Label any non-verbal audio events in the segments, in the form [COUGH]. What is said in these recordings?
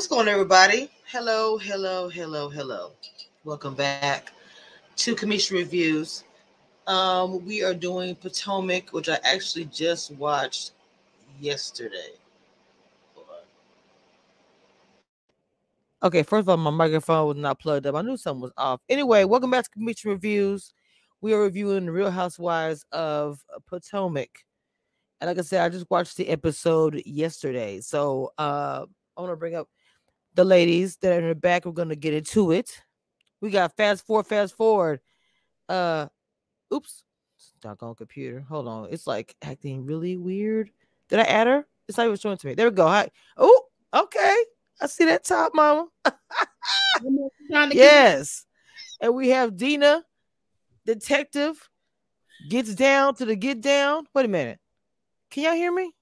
What's going on, everybody? Hello, hello, hello, hello. Welcome back to Cameshia Reviews. Um, we are doing Potomac, which I actually just watched yesterday. Okay, first of all, my microphone was not plugged up. I knew something was off. Anyway, welcome back to Cameshia Reviews. We are reviewing the Real Housewives of Potomac. And like I said, I just watched the episode yesterday. So uh I want to bring up the ladies that are in the back. We're gonna get into it. We got fast forward, fast forward. Uh oops, doggone computer. Hold on. It's like acting really weird. Did I add her? It's not even showing to me. There we go. Hi. Oh, okay. I see that top, mama. [LAUGHS] yes. And we have Dina, detective, gets down to the get down. Wait a minute. Can y'all hear me?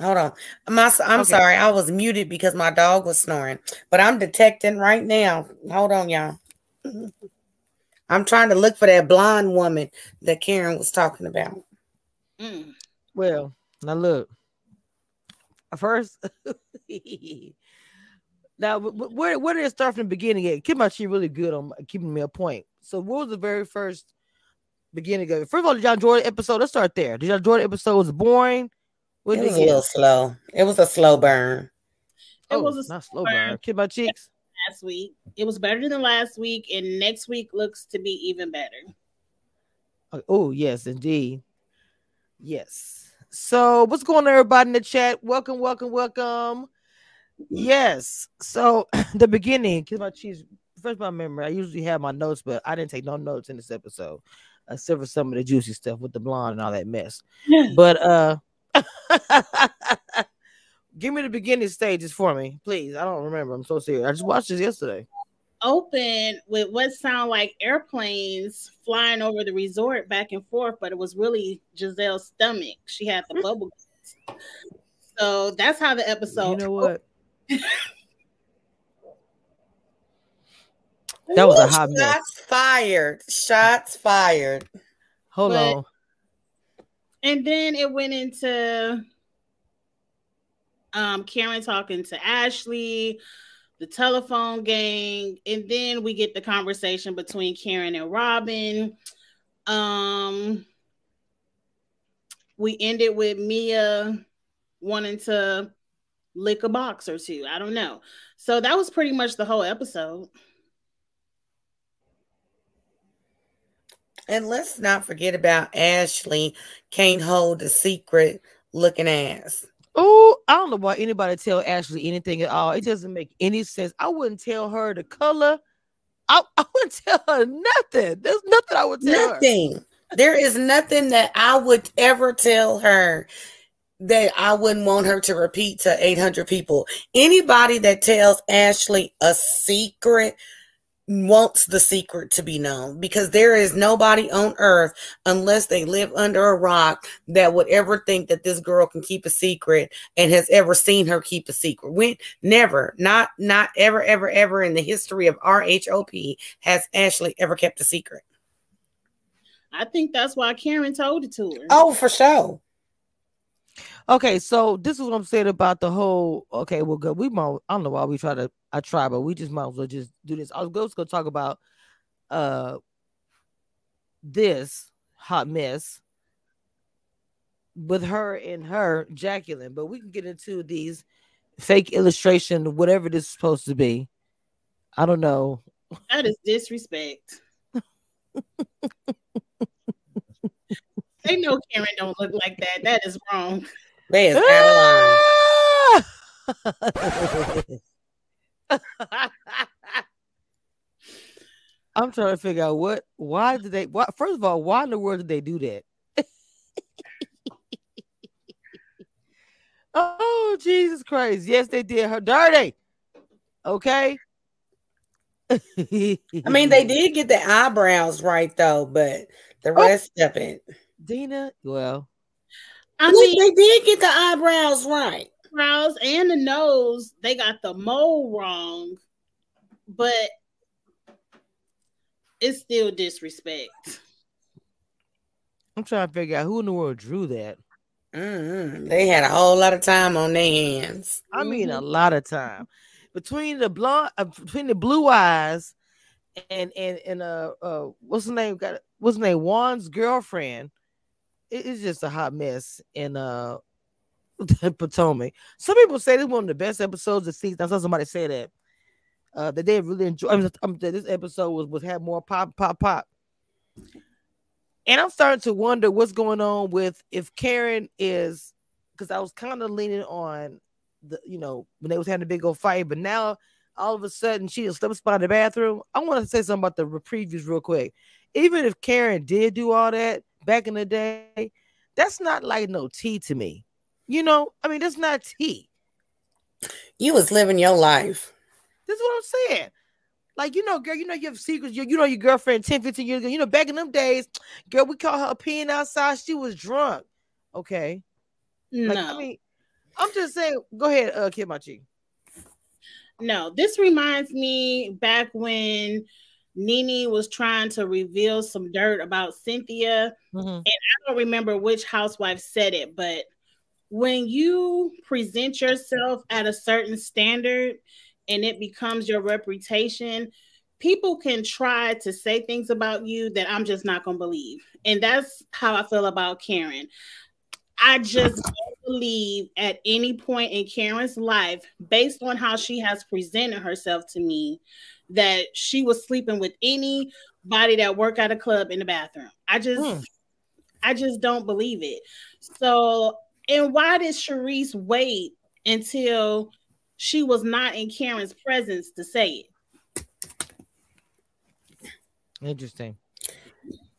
Hold on. My, I'm okay. sorry. I was muted because my dog was snoring, but I'm detecting right now. Hold on, y'all. I'm trying to look for that blonde woman that Karen was talking about. Mm. Well, now look. First, [LAUGHS] now where where did it start from the beginning? At Kim actually really good on keeping me a point. So, what was the very first beginning of it? First of all, did y'all enjoy the episode? Let's start there. Did y'all enjoy the episode? Was boring? What it was a little slow. It was a slow burn. It oh, was a not slow burn. burn. Kid my cheeks. Last week, it was better than last week, and next week looks to be even better. Oh, oh yes, indeed. Yes. So, what's going on, everybody in the chat? Welcome, welcome, welcome. Yes. So, [CLEARS THROAT] the beginning, kid my cheese. First, my memory. I usually have my notes, but I didn't take no notes in this episode, except for some of the juicy stuff with the blonde and all that mess. [LAUGHS] but uh [LAUGHS] Give me the beginning stages for me, please. I don't remember. I'm so serious. I just watched this yesterday. Open with what sound like airplanes flying over the resort back and forth, but it was really Gizelle's stomach. She had the hmm. bubble. Guts. so that's how the episode. You know what? [LAUGHS] that was a hot mess. Shots fired. Shots fired. Hold but, on. And then it went into um, Karen talking to Ashley, the telephone gang, and then we get the conversation between Karen and Robyn. Um, we ended with Mia wanting to lick a box or two. I don't know. So that was pretty much the whole episode. And let's not forget about Ashley can't hold a secret looking ass. Oh, I don't know why anybody tell Ashley anything at all. It doesn't make any sense. I wouldn't tell her the color. I, [LAUGHS] I wouldn't tell her nothing. There's nothing I would tell nothing. her. there is nothing that I would ever tell her that I wouldn't want her to repeat to 800 people. Anybody that tells Ashley a secret wants the secret to be known because there is nobody on earth unless they live under a rock that would ever think that this girl can keep a secret and has ever seen her keep a secret when never not not ever ever ever in the history of RHOP has Ashley ever kept a secret I think that's why Karen told it to her oh for sure Okay, so this is what I'm saying about the whole. Okay, well, good. We might. I don't know why we try to. I try, but we just might as well just do this. I was going to talk about uh this hot mess with her and her Jacqueline, but we can get into these fake illustration, whatever this is supposed to be. I don't know. That is disrespect. they know Karen don't look like that. That is wrong. They is out [LAUGHS] [LAUGHS] I'm trying to figure out what, why did they, what, first of all, why in the world did they do that? [LAUGHS] oh, Jesus Christ. Yes, they did her dirty. Okay. I mean, they did get the eyebrows right, though, but the oh. rest oh. of it. Dina, well, I mean, they did get the eyebrows right. Eyebrows and the nose, they got the mole wrong, but it's still disrespect. I'm trying to figure out who in the world drew that. Mm-hmm. They had a whole lot of time on their hands. I mean, a lot of time. between the blonde, uh, between the blue eyes, and and and uh, uh what's the name? Got what's the name? Juan's girlfriend. It, it's just a hot mess in uh [LAUGHS] Potomac. Some people say this is one of the best episodes of season. I saw somebody say that. Uh, that they really enjoy. I mean, this episode was was had more pop, pop, pop. And I'm starting to wonder what's going on with if Karen is because I was kind of leaning on the, you know, when they was having a big old fight, but now all of a sudden she just slipped by the bathroom. I want to say something about the previews real quick. Even if Karen did do all that back in the day, that's not like no tea to me. You know, I mean, that's not tea. You was living your life. This is what I'm saying. Like, you know, girl, you know, you have secrets. You, you know, your girlfriend 10, 15 years ago, you know, back in them days, girl, we caught her peeing outside. She was drunk. Okay. No. Like, I mean, I'm just saying, go ahead, uh, Kid Machi. No, this reminds me back when NeNe was trying to reveal some dirt about Cynthia. Mm-hmm. And I don't remember which housewife said it, but when you present yourself at a certain standard and it becomes your reputation, people can try to say things about you that I'm just not going to believe. And that's how I feel about Karen. I just don't believe at any point in Karen's life, based on how she has presented herself to me, that she was sleeping with anybody that worked at a club in the bathroom. I just, hmm. I just don't believe it. So, and why did Charrisse wait until she was not in Karen's presence to say it? Interesting.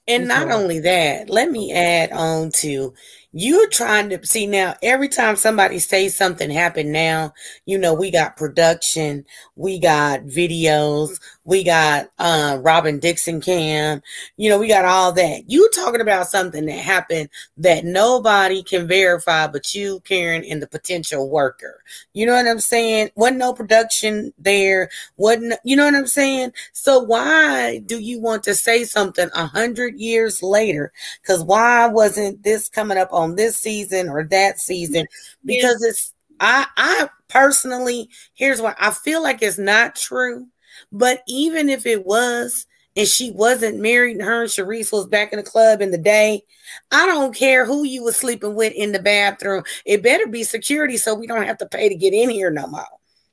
And not only that, let me add on to you're trying to see now every time somebody says something happened now you know we got production we got videos we got uh robyn dixon cam you know we got all that. You talking about something that happened that nobody can verify but you karen and the potential worker. You know what i'm saying? Wasn't no production there. Wasn't you know what i'm saying? So why do you want to say something a hundred years later? Because why wasn't this coming up on this season or that season? Because it's I I personally here's what I feel like it's not true, but even if it was and she wasn't married and her and Charrisse was back in the club in the day, I don't care who you was sleeping with in the bathroom. It better be security so we don't have to pay to get in here no more.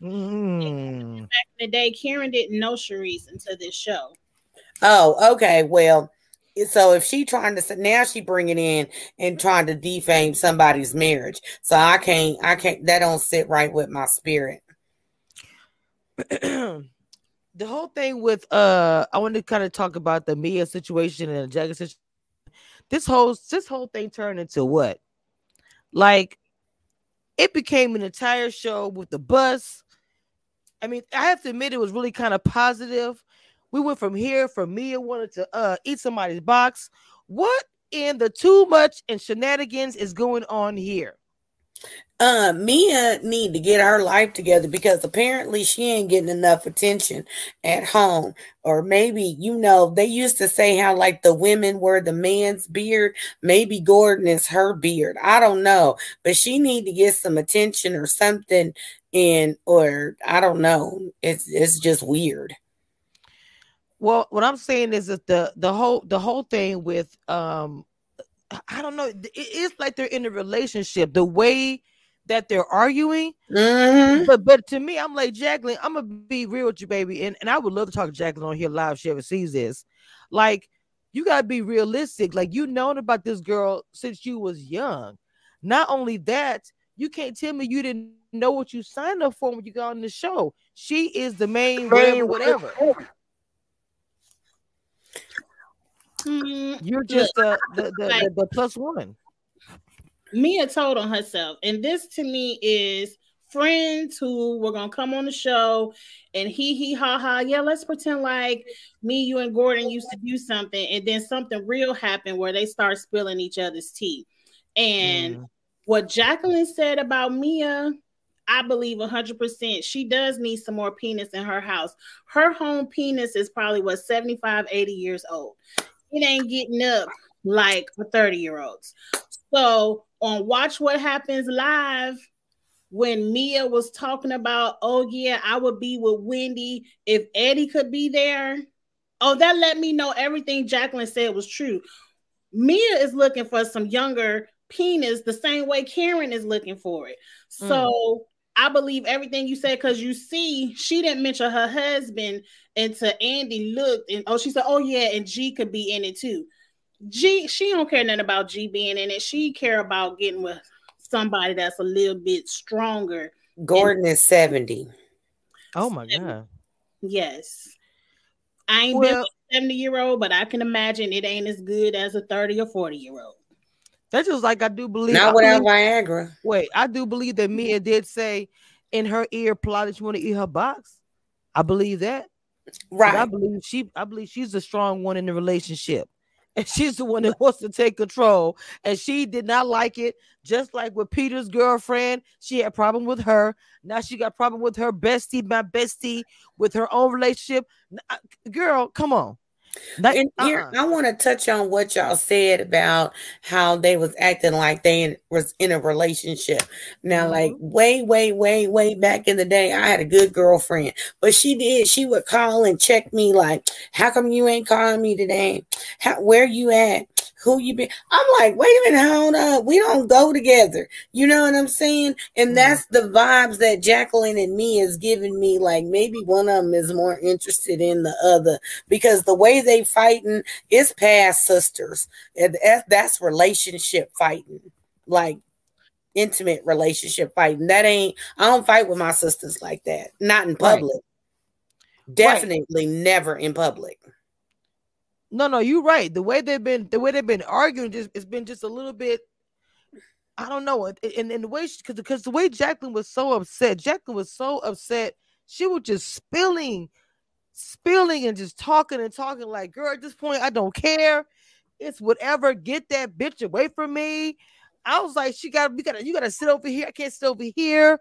Mm. Back in the day, Karen didn't know Charrisse until this show. Oh, okay. Well, so if she trying to now she bringing in and trying to defame somebody's marriage so i can't i can't that don't sit right with my spirit [CLEARS THROAT] the whole thing with uh i want to kind of talk about the mia situation and the jagger situation this whole this whole thing turned into what like it became an entire show with the bus i mean i have to admit it was really kind of positive we went from here from Mia wanted to uh eat somebody's box. What in the too much and shenanigans is going on here? Uh, Mia need to get her life together because apparently she ain't getting enough attention at home. Or maybe, you know, they used to say how like the women were the man's beard. Maybe Gordon is her beard. I don't know. But she need to get some attention or something in or I don't know. It's it's just weird. Well, what I'm saying is that the the whole the whole thing with um I don't know, it is like they're in a relationship. The way that they're arguing, mm-hmm. but but to me, I'm like Jacqueline. I'm gonna be real with you, baby, and and I would love to talk to Jacqueline on here live. If she ever sees this, like you gotta be realistic. Like you known about this girl since you was young. Not only that, you can't tell me you didn't know what you signed up for when you got on the show. She is the main whatever, whatever. Mm, You're just the, the, the, like, the plus one. Mia told on herself, and this to me is friends who were gonna come on the show and he he ha ha yeah let's pretend like me you and gordon used to do something and then something real happened where they start spilling each other's tea and mm. what jacqueline said about mia i believe 100% she does need some more penis in her house her home penis is probably what 75 80 years old it ain't getting up like a 30 year old's. So on Watch What Happens Live, when Mia was talking about, oh yeah, I would be with Wendy if Eddie could be there. Oh, that let me know everything Jacqueline said was true. Mia is looking for some younger penis the same way Karen is looking for it. So mm. I believe everything you said because you see, she didn't mention her husband until Andy looked and oh, she said, Oh, yeah, and G could be in it too. G, she don't care nothing about G being in it. She care about getting with somebody that's a little bit stronger. Gordon and, is 70. Oh my god. Yes. I ain't well, been a 70 year old, but I can imagine it ain't as good as a 30 or 40 year old. That's just like I do believe. Not without Viagra. Wait, I do believe that Mia did say in her ear, plot that you want to eat her box. I believe that. Right. But I believe she. I believe she's the strong one in the relationship [LAUGHS] and she's the one that wants to take control. And she did not like it, just like with Peter's girlfriend. She had a problem with her. Now she got problem with her bestie, my bestie, with her own relationship. Girl, come on. That, and here, uh-uh. I want to touch on what y'all said about how they was acting like they in, was in a relationship. Now, mm-hmm. like way, way, way, way back in the day, I had a good girlfriend, but she did. She would call and check me, like, "How come you ain't calling me today? How, where you at? Who you be. I'm like, wait a minute, hold up. We don't go together. You know what I'm saying? And mm-hmm. that's the vibes that Jacqueline and me is giving me. Like maybe one of them is more interested in the other because the way they fighting is past sisters. And that's relationship fighting. Like intimate relationship fighting. That ain't I don't fight with my sisters like that. Not in public. Right. Definitely right. never in public. No, no, you're right. The way they've been, the way they've been arguing, just it's been just a little bit. I don't know, and, and the way because because the way Jacqueline was so upset, Jacqueline was so upset. She was just spilling, spilling, and just talking and talking. Like, girl, at this point, I don't care. It's whatever. Get that bitch away from me. I was like, she got, we got, to you got to sit over here. I can't sit over here.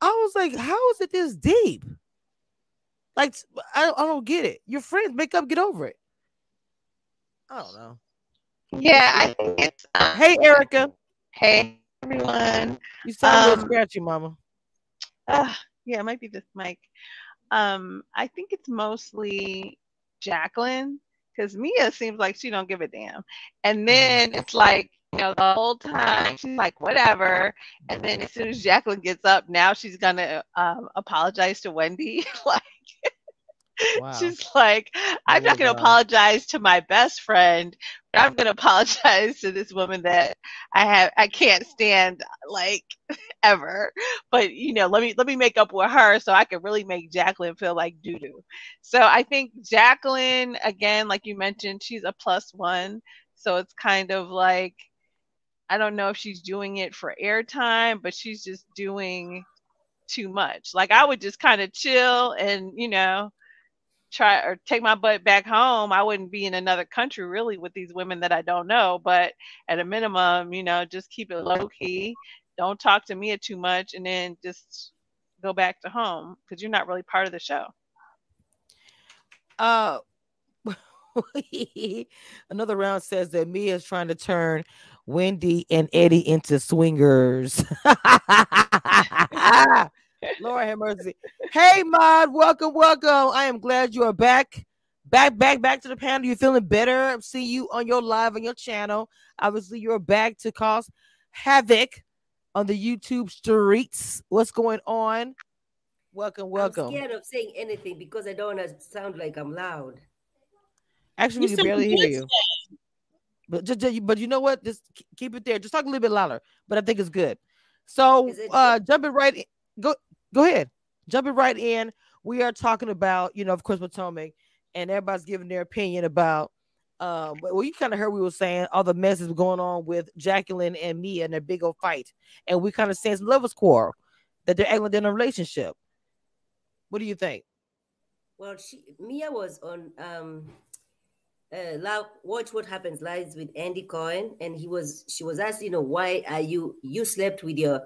I was like, how is it this deep? Like, I, I don't get it. Your friends make up, get over it. I don't know. Yeah, I think it's. Um, hey, Erica. Hey, everyone. You sound um, a little um, scratchy, Mama. Uh, yeah, it might be this mic. Um, I think it's mostly Jacqueline because Mia seems like she don't give a damn, and then it's like you know the whole time she's like whatever, and then as soon as Jacqueline gets up, now she's gonna um, apologize to Wendy, [LAUGHS] like [LAUGHS] Wow. She's like, I'm oh not going to apologize to my best friend, but I'm going to apologize to this woman that I have I can't stand like [LAUGHS] ever. But you know, let me let me make up with her so I can really make Jacqueline feel like doo doo. So I think Jacqueline, again, like you mentioned, she's a plus one. So it's kind of like I don't know if she's doing it for airtime, but she's just doing too much. Like I would just kind of chill and you know try or take my butt back home, I wouldn't be in another country really with these women that I don't know. But at a minimum, you know, just keep it low key. Don't talk to me too much, and then just go back to home because you're not really part of the show. Uh, [LAUGHS] another round says that Mia is trying to turn Wendy and Eddie into swingers. [LAUGHS] Lord have mercy. Hey, Mod, welcome, welcome. I am glad you are back. Back, back, back to the panel. You're feeling better? I see you on your live on your channel. Obviously, you're back to cause havoc on the YouTube streets. What's going on? Welcome, welcome. I'm scared of saying anything because I don't want to sound like I'm loud. Actually, we can barely hear you. But just, but you know what? Just keep it there. Just talk a little bit louder. But I think it's good. So, uh, jumping right in, go go ahead, jumping right in. We are talking about, you know, of course, Potomac, and everybody's giving their opinion about. Um, well, you kind of heard we were saying all the messes going on with Jacqueline and Mia and their big old fight, and we kind of sense lovers quarrel that they're acting in a relationship. What do you think? Well, she Mia was on um uh love watch what happens lives with Andy Cohen, and he was she was asked, you know, why are you you slept with your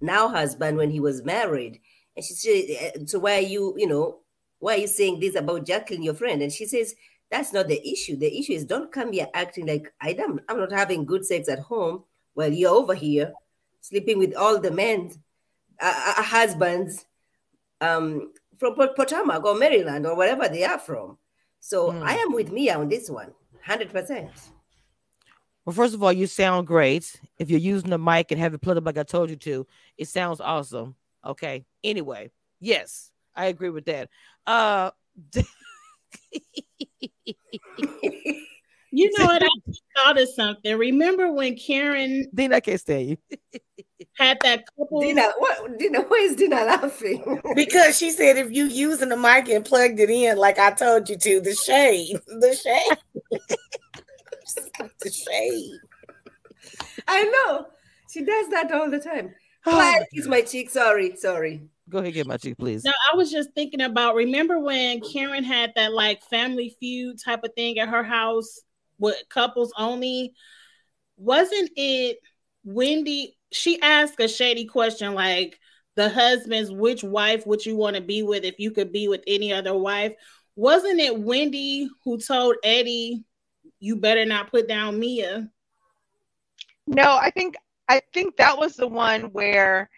now husband when he was married. And she said, So why are you, you know, why are you saying this about Jacqueline, your friend? And she says, That's not the issue. The issue is don't come here acting like I am I'm not having good sex at home while you're over here sleeping with all the men. uh, uh, husbands um, from Potomac or Maryland or wherever they are from. So Hmm. I am with Mia on this one, hundred percent. Well, first of all, you sound great. If you're using the mic and have it plugged up like I told you to, it sounds awesome. Okay. Anyway, yes, I agree with that. Uh [LAUGHS] You know what? I thought of something. Remember when Karen Dean, I can't stand you. [LAUGHS] had that couple? Dina, what? Dina, why is Dina laughing? Because she said if you using the mic and plugged it in like I told you to, the shade, the shade, [LAUGHS] the shade. I know she does that all the time. [SIGHS] Why is my cheek? Sorry, sorry. Go ahead, get my cheek, please. No, I was just thinking about. Remember when Karen had that like Family Feud type of thing at her house with couples only? Wasn't it Wendy? She asked a shady question like, "The husband's which wife would you want to be with if you could be with any other wife?" Wasn't it Wendy who told Eddie, "You better not put down Mia"? No, I think I think that was the one where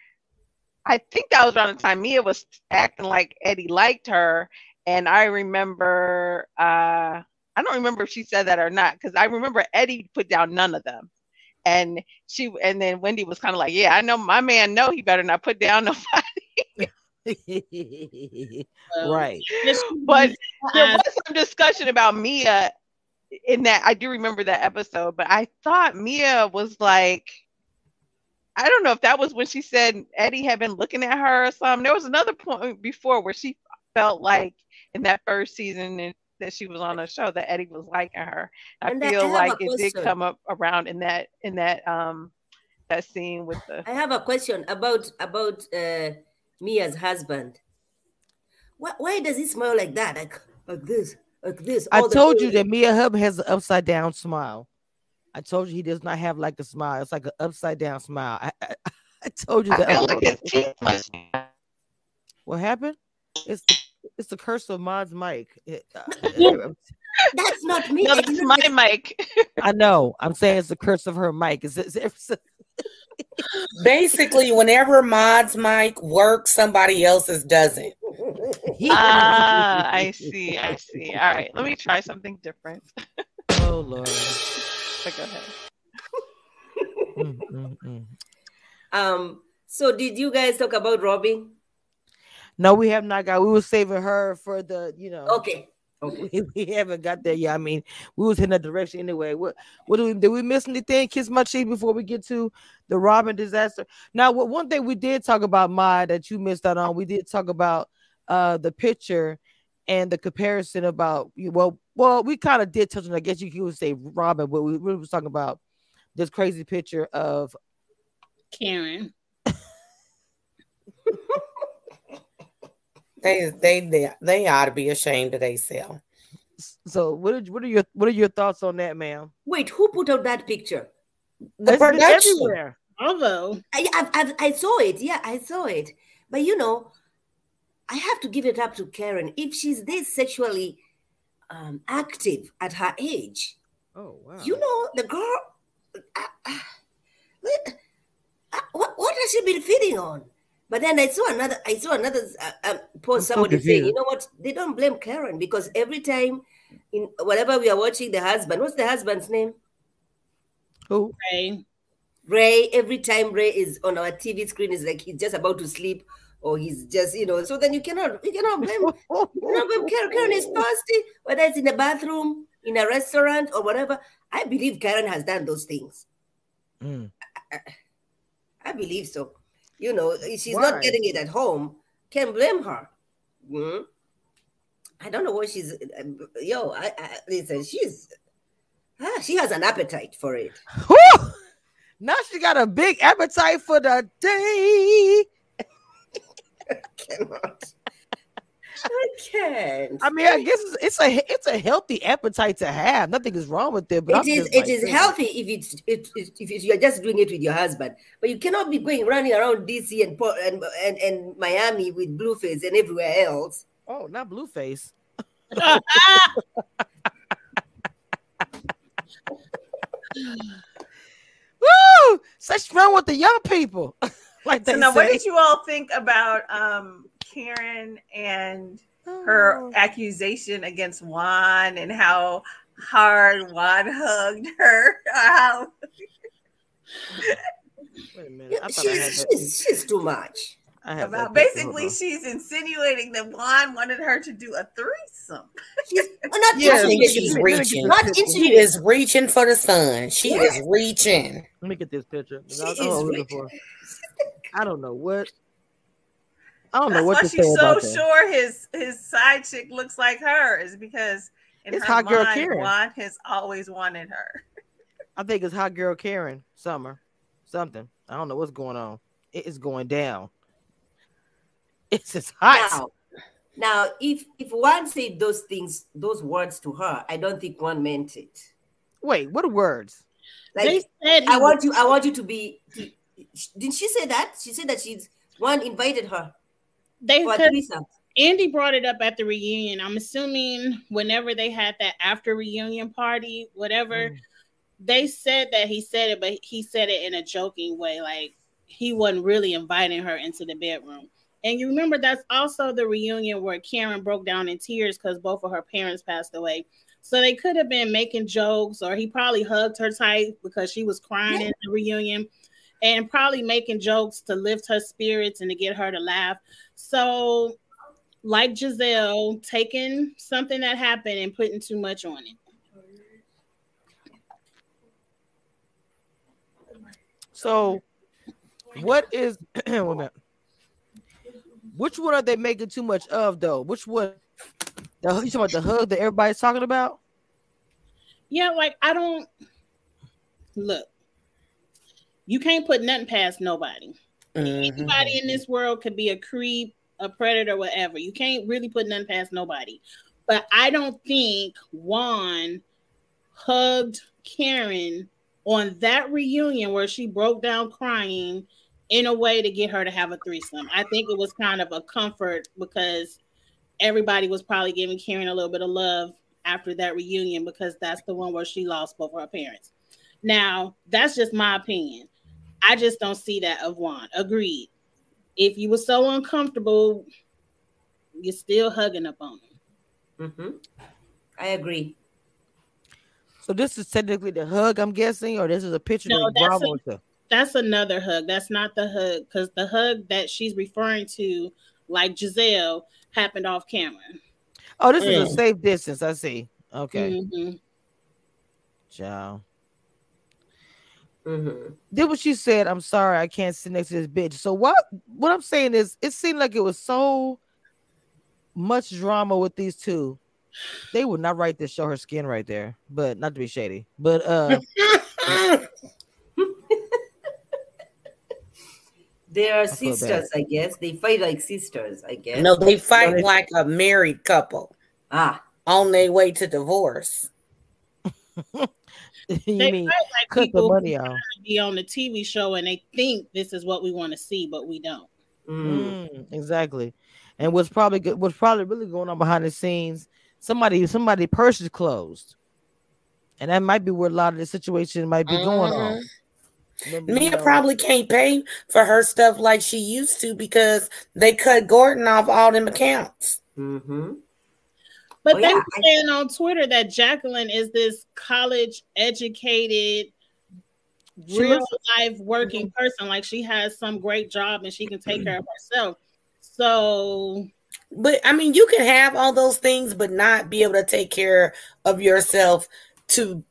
I think that was around the time Mia was acting like Eddie liked her, and I remember uh, I don't remember if she said that or not because I remember Eddie put down none of them, and she and then Wendy was kind of like, yeah, I know my man know he better not put down nobody, [LAUGHS] right. but there was some discussion about Mia in that I do remember that episode, but I thought Mia was like, I don't know if that was when she said Eddie had been looking at her or something. There was another point before where she felt like in that first season and that she was on the show that Eddie was liking her. I And feel like it did come up around in that in that um that scene with the I have a question about about uh, Mia's husband. Why, why does he smile like that? Like like this, like this. I told you that Mia Hub has an upside down smile. I told you he does not have like a smile. It's like an upside down smile. I, I, [LAUGHS] I told you I that. like his teeth must What happened? It's the, it's the curse of Mod's mic. It- uh, [LAUGHS] That's not me. No, It's that's my mic. I know. I'm saying it's the curse of her mic. Is it? Is it Basically, whenever Mod's mic works, somebody else's doesn't. [LAUGHS] ah, [LAUGHS] I see. I see. All right, let me try something different. [LAUGHS] oh Lord. But go ahead. Mm, mm, mm. Um. So did you guys talk about Robyn? No, we have not got. We were saving her for the. You know. Okay. Okay. We, [LAUGHS] we haven't got there yet. I mean, we was in that direction anyway. What what do we did we miss anything? Kiss my cheek before we get to the Robyn disaster. Now, what one thing we did talk about, my that you missed out on, we did talk about uh the picture and the comparison about well, well, we kind of did touch on. I guess you could say Robyn, but we really was talking about this crazy picture of Karen. [LAUGHS] They they they, they ought to be ashamed of themselves. so what are, what are your what are your thoughts on that, ma'am? Wait, who put out that picture? The It's production. everywhere. Although I, I, I, I saw it. Yeah, I saw it. But you know, I have to give it up to Karen. If she's this sexually um, active at her age, Oh wow. you know, the girl, uh, uh, uh, what, what has she been feeding on? But then I saw another, I saw another uh, uh, post. I'm Somebody saying, you confused. know what? They don't blame Karen because every time, in whatever we are watching, the husband. What's the husband's name? Who? Ray, Ray, every time Ray is on our TV screen, is like he's just about to sleep or he's just, you know, so then you cannot, you cannot blame, you cannot blame Karen. Karen is thirsty, whether it's in the bathroom, in a restaurant, or whatever. I believe Karen has done those things. Mm. I believe so. You know, she's Why? not getting it at home, can't blame her. Mhm. I don't know what she's, yo, I, I listen, she's, ah, she has an appetite for it. Now she got a big appetite for the day. [LAUGHS] cannot. I can't. I mean, I guess it's, it's a it's a healthy appetite to have. Nothing is wrong with it, but I'm it is it like, is damn. healthy if it's it, it, if it's, you're just doing it with your husband, but you cannot be going running around DC and and and, and Miami with Blueface and everywhere else. Oh, not Blueface. [LAUGHS] Woo! Such fun with the young people. [LAUGHS] like So they now, what did you all think about um Karen and her Oh. accusation against Juan and how hard Juan hugged her? How Wait a minute. I thought I had She's, she's, she's too much. I have about that picture. Hold basically she's insinuating that Juan wanted her to do a threesome. She's well, not Yeah, I think let me- she's let me get reaching. Not She is reaching for the sun. She Yeah. is reaching. Let me get this picture. I, She I, is was looking rich. for. I don't know what. I don't know That's what why to say she's so about that. sure his his side chick looks like her is because in It's her hot girl mind, Karen. Juan has always wanted her. I think it's hot girl Karen Summer, something. I don't know what's going on. It is going down. It's just hot. Now, now, if if Juan said those things, those words to her, I don't think Juan meant it. Wait, what words? Like they said he I was- want you, I want you to be. To, didn't she say that? She said that she's Juan invited her they for a could threesome. Andy brought it up at the reunion. I'm assuming whenever they had that after reunion party, whatever, Mm. they said that he said it, but he said it in a joking way, like he wasn't really inviting her into the bedroom. And you remember that's also the reunion where Karen broke down in tears because both of her parents passed away. So they could have been making jokes, or he probably hugged her tight because she was crying Yeah. in the reunion, and probably making jokes to lift her spirits and to get her to laugh. So, like Gizelle, taking something that happened and putting too much on it. So, what is? [CLEARS THROAT] wait a minute. Which one are they making too much of, though? Which one? The, you talking about the hug that everybody's talking about? Yeah, like I don't look. You can't put nothing past nobody. Mhm. Anybody in this world could be a creep, a predator, whatever. You can't really put nothing past nobody. But I don't think Juan hugged Karen on that reunion where she broke down crying in a way to get her to have a threesome. I think it was kind of a comfort because everybody was probably giving Karen a little bit of love after that reunion because that's the one where she lost both her parents. Now, that's just my opinion. I just don't see that of Juan. Agreed. If you were so uncomfortable, you're still hugging up on him. hmm I agree. So this is technically the hug, I'm guessing, or this is a picture No, that that's Bravo a- took. That's another hug. That's not the hug because the hug that she's referring to, like Gizelle, happened off camera. Oh, this is Mm. a safe distance. I see. Okay, Mhm. ciao. Hmm Did what she said. I'm sorry, I can't sit next to this bitch. So what? What I'm saying is, it seemed like it was so much drama with these two. They would not write to show her skin right there, but not to be shady. But uh, [LAUGHS] They are feel bad. sisters, I guess. They fight like sisters, I guess. no, they fight No, they- like a married couple Ah, on their way to divorce. [LAUGHS] [LAUGHS] you They mean fight like cut the people money who out? be on the TV show and they think this is what we want to see, but we don't. mm. Mm, exactly. And what's probably good, what's probably really going on behind the scenes, somebody somebody purse is closed. And that might be where a lot of the situation might be going on. Maybe, you Mia know, probably can't pay for her stuff like she used to because they cut Gordon off all them accounts. hmm But Oh, they yeah, were I- saying on Twitter that Jacqueline is this college educated, real looks- life working mhm. person. Like she has some great job and she can take care of [CLEARS THROAT] herself. So But I mean, you can have all those things, but not be able to take care of yourself to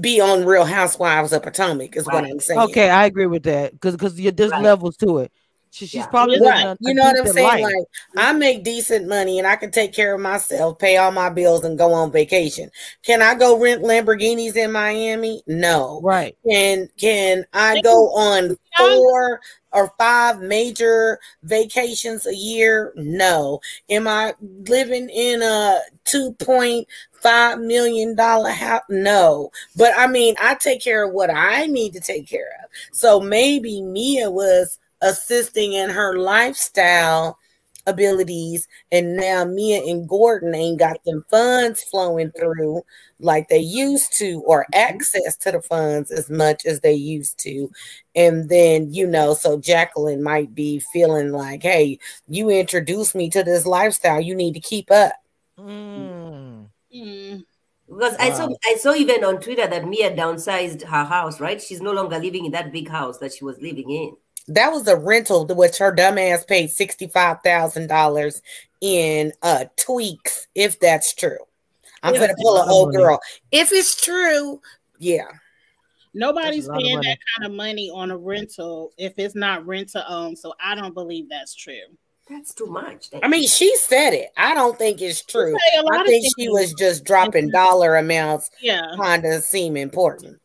be on Real Housewives of Potomac, is what I'm saying. Okay, I agree with that because because there's Right. levels to it. She, she's Yeah. probably living Right. a- a You know what I'm saying? life. Like, I make decent money and I can take care of myself, pay all my bills, and go on vacation. Can I go rent Lamborghinis in Miami? No. right. Can can I go on four or five major vacations a year? No. Am I living in a two point five million dollar house? No. But I mean, I take care of what I need to take care of. So maybe Mia was assisting in her lifestyle abilities, and now Mia and Gordon ain't got them funds flowing through like they used to, or access to the funds as much as they used to. And then, you know, so Jacqueline might be feeling like, hey, you introduced me to this lifestyle, you need to keep up. Mm. Mm. Because I saw I saw even on Twitter that Mia downsized her house, right? She's no longer living in that big house that she was living in. That was a rental to which her dumbass paid $65,000 in uh tweaks, if that's true. I'm gonna pull an a lot of old money. girl. If it's true, yeah. Nobody's That's a lot of paying that kind of money on a rental if it's not rent to own. So I don't believe that's true. That's too much. I mean, she said it. I don't think it's true. say a lot I think she was just dropping dollar amounts Yeah. kind of seem important.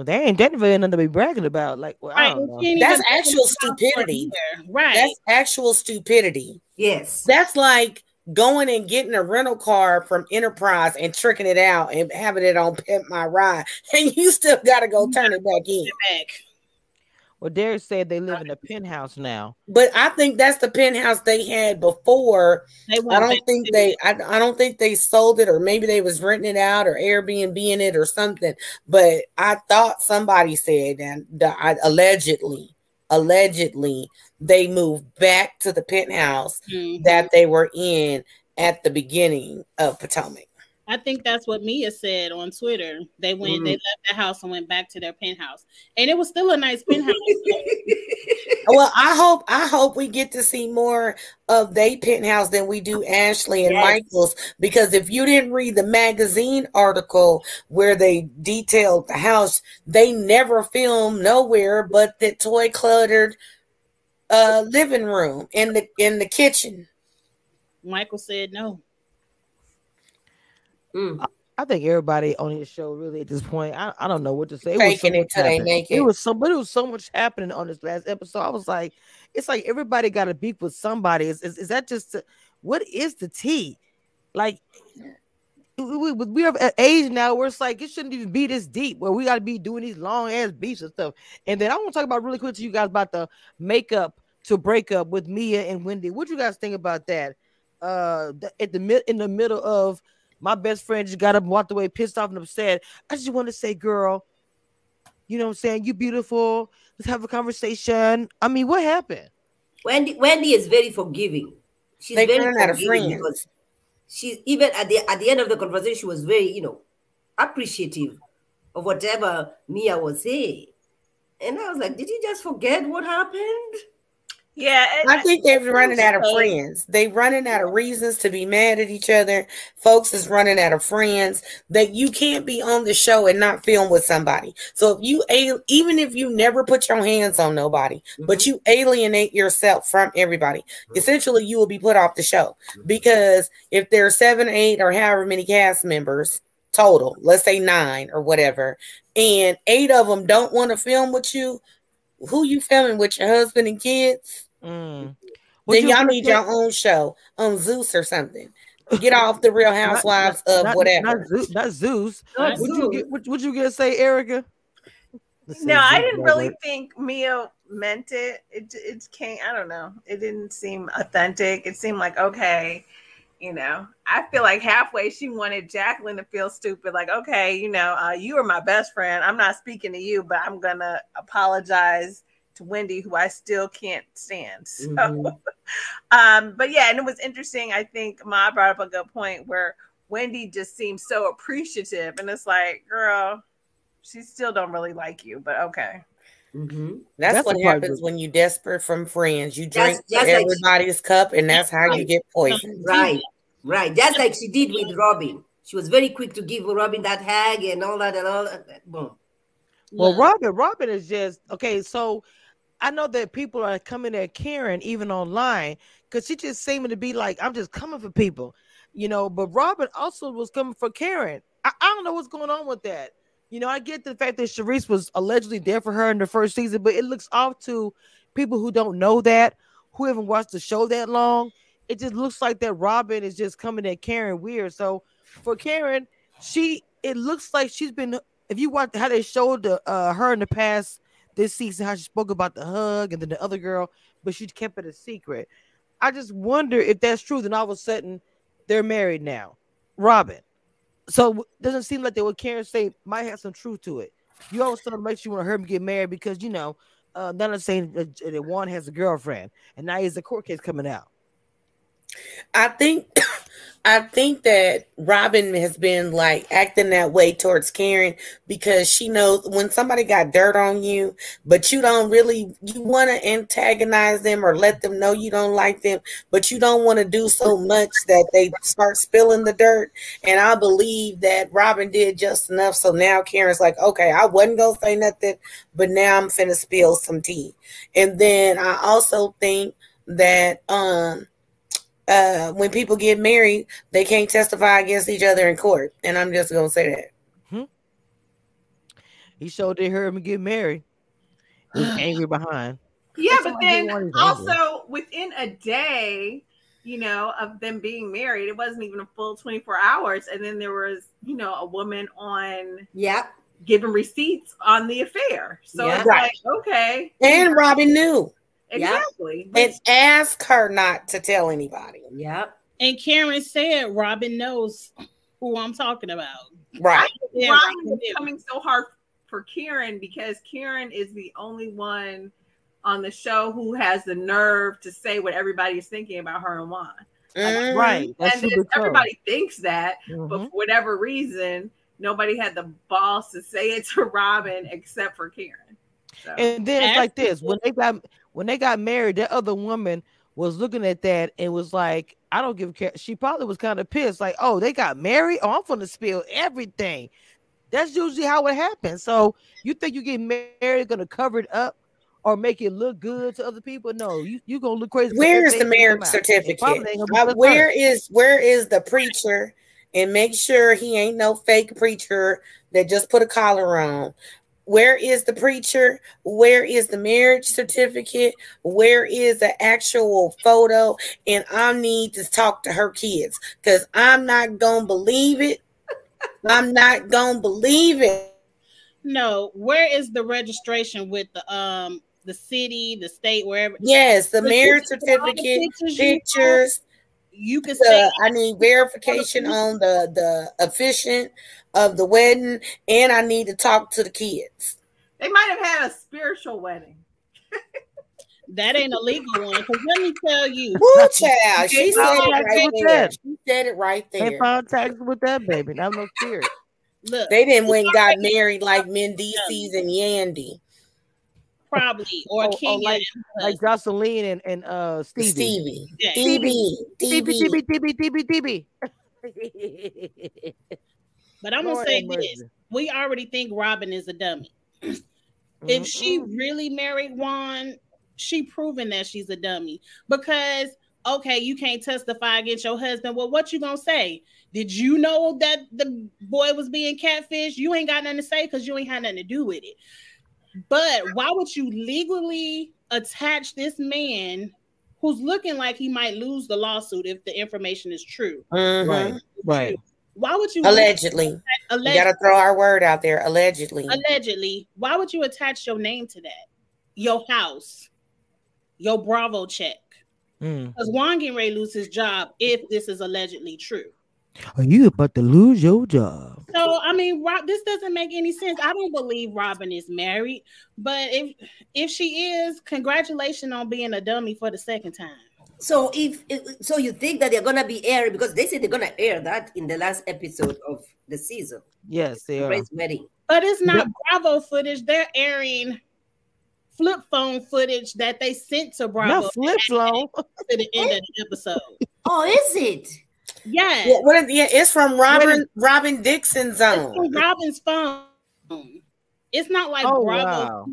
So they ain't definitely nothing to be bragging about. Like, well, Right. don't and know. she ain't That's actual paying the house for it stupidity. Right. That's actual stupidity. yes. That's like going and getting a rental car from Enterprise and tricking it out and having it on Pimp My Ride, [LAUGHS] and you still got to go turn it back in. back. Well, Derek said they live in a penthouse now. But I think that's the penthouse they had before. They I don't think to they. I, I don't think they sold it, or maybe they was renting it out, or Airbnb in it, or something. But I thought somebody said and that I, allegedly, allegedly, they moved back to the penthouse Mhm. that they were in at the beginning of Potomac. I think that's what Mia said on Twitter. They went, Mhm. they left the house and went back to their penthouse, and it was still a nice penthouse. [LAUGHS] Well, I hope I hope we get to see more of they penthouse than we do Ashley and Yes. Michael's because if you didn't read the magazine article where they detailed the house, they never filmed nowhere but the toy cluttered uh living room in the in the kitchen. Michael said no. Mm. I think everybody on his show really at this point. I, I don't know what to say. It was so it much till they happening. make It was so, but it was so much happening on this last episode. I was like, it's like everybody got a beef with somebody. Is is, is that just the- what is the tea? Like we, we, we have an age now where it's like it shouldn't even be this deep where we got to be doing these long ass beefs and stuff. And then I want to talk about really quick to you guys about the makeup to break up with Mia and Wendy. What you guys think about that? Uh, at the mid in the middle of my best friend just got up and walked away pissed off and upset. I just want to say, girl, you know what I'm saying? You beautiful. Let's have a conversation. I mean, what happened? Wendy Wendy is very forgiving. She's They very run out of forgiving friends. because she's even at the at the end of the conversation, she was very, you know, appreciative of whatever Mia was saying. And I was like, did you just forget what happened? Yeah, I think they're running out of friends. They running out of reasons to be mad at each other. Folks is running out of friends. That you can't be on the show and not film with somebody. So if you even if you never put your hands on nobody, but you alienate yourself from everybody, essentially you will be put off the show. Because if there are seven, eight, or however many cast members total, let's say nine or whatever, and eight of them don't want to film with you, who you filming with your husband and kids? Mm. Then you y'all need say- your own show on Zeus or something. Get off the Real [LAUGHS] Housewives not- of not- whatever. Not, Zeus, not Zeus. Not Would you get? What would you gonna say, Erica? No, I didn't really think Mia meant it. It it came. I don't know. It didn't seem authentic. It seemed like okay, you know. I feel like halfway she wanted Jacqueline to feel stupid. Like okay, you know, uh, you are my best friend. I'm not speaking to you, but I'm gonna apologize to Wendy, who I still can't stand. [LAUGHS] So, Mhm. [LAUGHS] um, but yeah, and it was interesting. I think Ma brought up a good point where Wendy just seems so appreciative, and it's like, girl, she still don't really like you, but okay. Mhm. That's, That's what happens when you're desperate from friends. You drink Just- just to like- everybody's cup, and that's how you get poisoned. [LAUGHS] Right, right. Just like she did with Robyn. She was very quick to give Robyn that hag and all that and all that. Boom. Well, Look, Robyn, Robyn is just okay. So I know that people are coming at Karen even online because she just seeming to be like, I'm just coming for people, you know. But Robyn also was coming for Karen. I, I don't know what's going on with that. You know, I get the fact that Charrisse was allegedly there for her in the first season, but it looks off to people who don't know that, who haven't watched the show that long. It just looks like that Robyn is just coming at Karen weird. So for Karen, she it looks like she's been if you watch how they showed the uh her in the past this season, how she spoke about the hug and then the other girl, but she kept it a secret. I just wonder if that's true. Then all of a sudden, they're married now. Robyn. So it doesn't seem like they would Karen say might have some truth to it. You always sort of makes you want to him get married because you know, uh, none of saying that, that Juan has a girlfriend, and now he's a court case coming out. I think I think that Robyn has been like acting that way towards Karen because she knows when somebody got dirt on you, but you don't really you want to antagonize them or let them know you don't like them, but you don't want to do so much that they start spilling the dirt. And I believe that Robyn did just enough. So now Karen's like, okay, I wasn't gonna say nothing, but now I'm finna spill some tea. And then I also think that um uh, when people get married, they can't testify against each other in court. And I'm just gonna say that. Hmm? He showed they heard him get married. He was [SIGHS] angry behind. Yeah, That's but why then his also within a day, you know, of them being married, it wasn't even a full 24 hours. And then there was, you know, a woman on Yeah. giving receipts on the affair. So Yeah. it's Right. like, okay. And Robyn knew Yeah. Exactly. and ask her not to tell anybody. Yep. And Karen said Robyn knows who I'm talking about. Right. Yeah, Robyn Robyn is did. coming so hard for Karen because Karen is the only one on the show who has the nerve to say what everybody is thinking about her and Juan. Mhm. Right. That's and then super cool. everybody thinks that, but Mhm. for whatever reason, nobody had the balls to say it to [LAUGHS] Robyn except for Karen. So, And then it's like this: when they got when they got married, that other woman was looking at that and was like, "I don't give a care." She probably was kind of pissed, like, "Oh, they got married. Oh, I'm gonna spill everything." That's usually how it happens. So you think you get married, gonna cover it up or make it look good to other people? No, you you gonna look crazy. Where is the marriage certificate? Probably ain't gonna be Uh, where is where is the preacher? And make sure he ain't no fake preacher that just put a collar on. Where is the preacher? Where is the marriage certificate? Where is the actual photo? And I need to talk to her kids because I'm not gonna believe it. I'm not gonna believe it. No, where is the registration with the um the city, the state, wherever? Yes, the marriage you can put all the certificate, pictures you pictures. You can say I need verification on the the officiant of the wedding, and I need to talk to the kids. they might have had a spiritual wedding. that ain't a legal one. Because let me tell you, Woo, child, she Ain't said it right with there. She said it right They there. found tax with that baby. I'm no spirit. look, They didn't went and got married like Mendeecees and Yandy, probably or Oh, oh, Kenya like- Like Joseline and and uh Stevie. Stevie, Yeah. Stevie, Stevie, Stevie. Stevie, Stevie, Stevie. [LAUGHS] But I'm gonna Lord say this: we already think Robyn is a dummy. [CLEARS THROAT] If she Mm-mm. really married Juan, she proven that she's a dummy. Because okay, you can't testify against your husband. Well, what you gonna say? Did you know that the boy was being catfish? You ain't got nothing to say because you ain't had nothing to do with it. But why would you legally attach this man who's looking like he might lose the lawsuit if the information is true? Mhm. right, right. Why would you Allegedly, you allegedly gotta throw our word out there. Allegedly, allegedly, why would you attach your name to that? Your house, your Bravo check. Mm. Because Juan getting ready to lose his job if this is allegedly true. Are you about to lose your job? So I mean, Rob, this doesn't make any sense. I don't believe Robyn is married, but if if she is, congratulations on being a dummy for the second time. So if if- so, you think that they're gonna be airing because they said they're gonna air that in the last episode of the season, Yes, they are. Wedding. But it's not Bravo footage. They're airing flip phone footage that they sent to Bravo Not flip phone. to the end of the episode. Oh, is it? Yes. yeah, what is- yeah, it's from Robyn Robyn Dixon's It's zone. from Robyn's phone. It's not like Oh Bravo wow.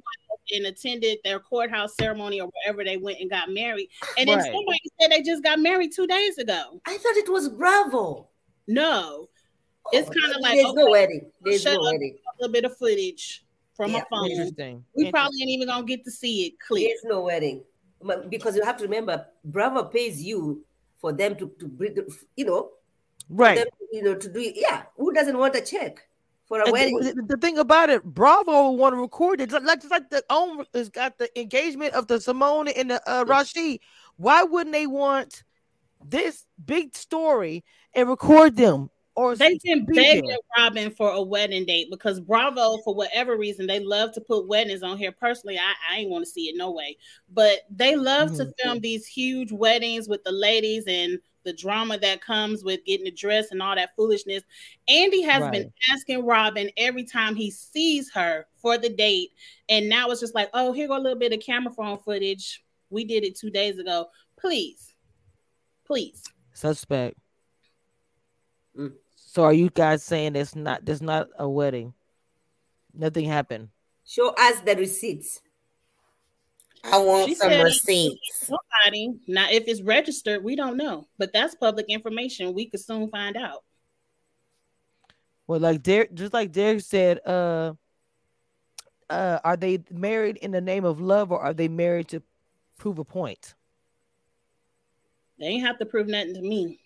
And attended their courthouse ceremony or wherever they went and got married. And then somebody said they just got married two days ago. I thought it was Bravo. No, oh, It's Oh, kinda like, there's no wedding. There's shut no wedding. a little bit of footage from Yeah, a phone. Interesting. We probably ain't even gonna get to see it clear. There's no wedding because you have to remember, Bravo pays you for them to to bring, you know, right. them, you know, to do. it. Yeah, who doesn't want a check for a And wedding? the, the thing about it, Bravo want to record it. Like just like the own has got the engagement of the Simone and the uh, Rashid. Why wouldn't they want this big story and record them? Or They've been be begging there? Robyn for a wedding date because Bravo, for whatever reason, they love to put weddings on here. Personally, I, I ain't want to see it no way. But they love to Mhm. film these huge weddings with the ladies and the drama that comes with getting the dress and all that foolishness. Andy has been asking Robyn every time he sees her for the date. And now it's just like, oh, here go a little bit of camera phone footage. We did it two days ago. Please, please. suspect. Mm. So are you guys saying it's not there's not a wedding? Nothing happened. Show us the receipts. I want She some said- receipts. Nobody. Now, if it's registered, we don't know, but that's public information. We could soon find out. Well, like Derek, just like Derek said, uh, uh, are they married in the name of love or are they married to prove a point? They ain't have to prove nothing to me.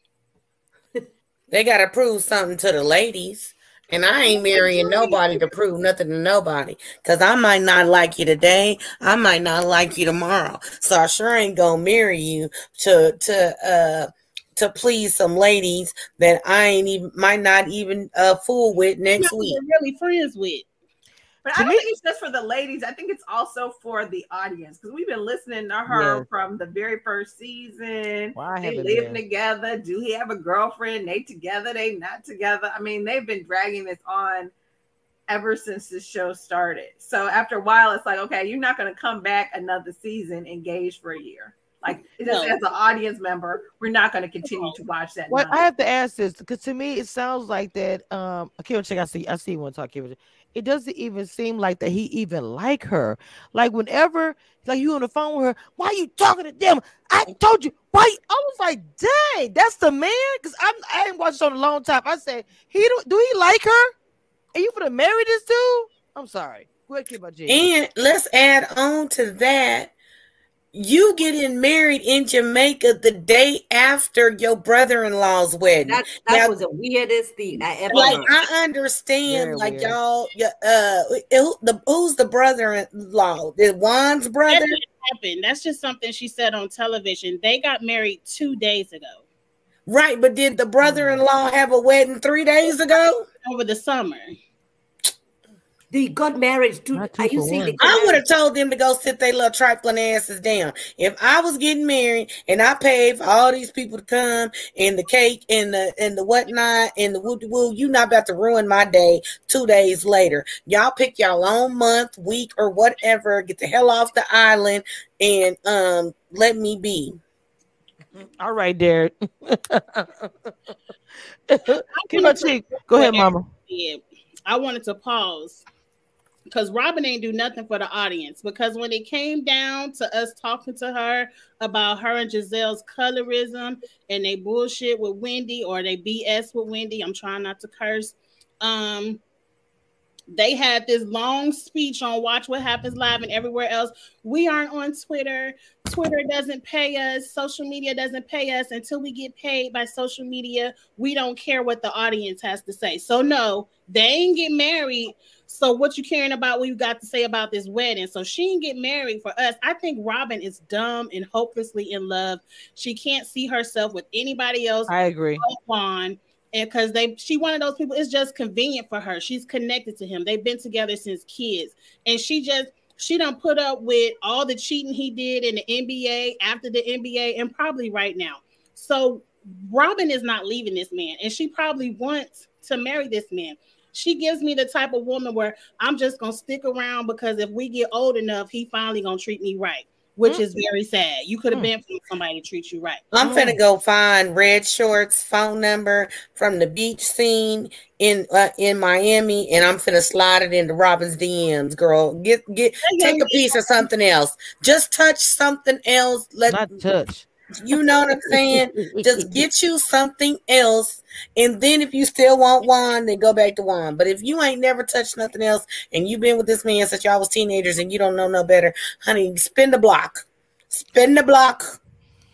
They gotta prove something to the ladies. And I ain't marrying nobody to prove nothing to nobody. Cause I might not like you today. I might not like you tomorrow. So I sure ain't gonna marry you to to uh to please some ladies that I ain't even might not even uh fool with next week. really friends with. But To I don't me- think it's just for the ladies. I think it's also for the audience because we've been listening to her Yes. from the very first season. Well, I they haven't living been. together. Do he have a girlfriend? They together? They not together? I mean, they've been dragging this on ever since the show started. So after a while, it's like, okay, you're not going to come back another season engaged for a year. Like just No. as an audience member, we're not going to continue to watch that. What I have to ask this because to me it sounds like that. Um, I can't check. I see. I see one talk. Kevin. It doesn't even seem like that he even like her. Like whenever, like you on the phone with her, why are you talking to them? I told you. Why? I was like, dang, that's the man. Because I'm I ain't watched on a long time. I said, he do, do he like her? Are you gonna marry this dude? I'm sorry. Go ahead, my G. And let's add on to that. You getting married in Jamaica the day after your brother-in-law's wedding. That that Now- was the weirdest thing I ever like heard. I understand, Very like weird. y'all, uh, who, the who's the brother-in-law? Is Juan's That brother? didn't happen. That's just something she said on television. They got married two days ago Right, but did the brother-in-law have a wedding three days ago? over the summer. They got married to. Are you for saying one. they I would have told them to go sit their little trifling asses down. If I was getting married and I paid for all these people to come and the cake and the and the whatnot and the woo woo, you not about to ruin my day two days later. Y'all pick y'all own month, week, or whatever. Get the hell off the island and um let me be. [LAUGHS] All right, Derek. keep my cheek. Go ahead, Mama. Yeah, I wanted to pause because Robyn ain't do nothing for the audience. Because when it came down to us talking to her about her and Gizelle's colorism and they bullshit with Wendy or they BS with Wendy, I'm trying not to curse. Um, they had this long speech on Watch What Happens Live and everywhere else. We aren't on Twitter. Twitter doesn't pay us. Social media doesn't pay us until we get paid by social media. We don't care what the audience has to say. So no, they ain't get married. So what you caring about what you got to say about this wedding? So she ain't get married for us. I think Robyn is dumb and hopelessly in love. She can't see herself with anybody else I agree. on and because they she one of those people it's just convenient for her. She's connected to him. They've been together since kids. And she just she don't put up with all the cheating he did in the nba after the nba and probably right now. So robyn is not leaving this man and she probably wants to marry this man. She gives me the type of woman where i'm just gonna stick around because if we get old enough he finally gonna treat me right which is very sad you could have Mm. been for somebody to treat you right I'm Come finna on. go find Red Shorts phone number from the beach scene in uh, in Miami, and I'm finna slide it into Robyn's DMs. Girl, get get take a piece of something else. Just touch something else. Let Not touch. You know what I'm saying. Just [LAUGHS] get you something else, and then if you still want one, then go back to one. But if you ain't never touched nothing else, and you've been with this man since y'all was teenagers, and you don't know no better, honey, spin the block. Spin the block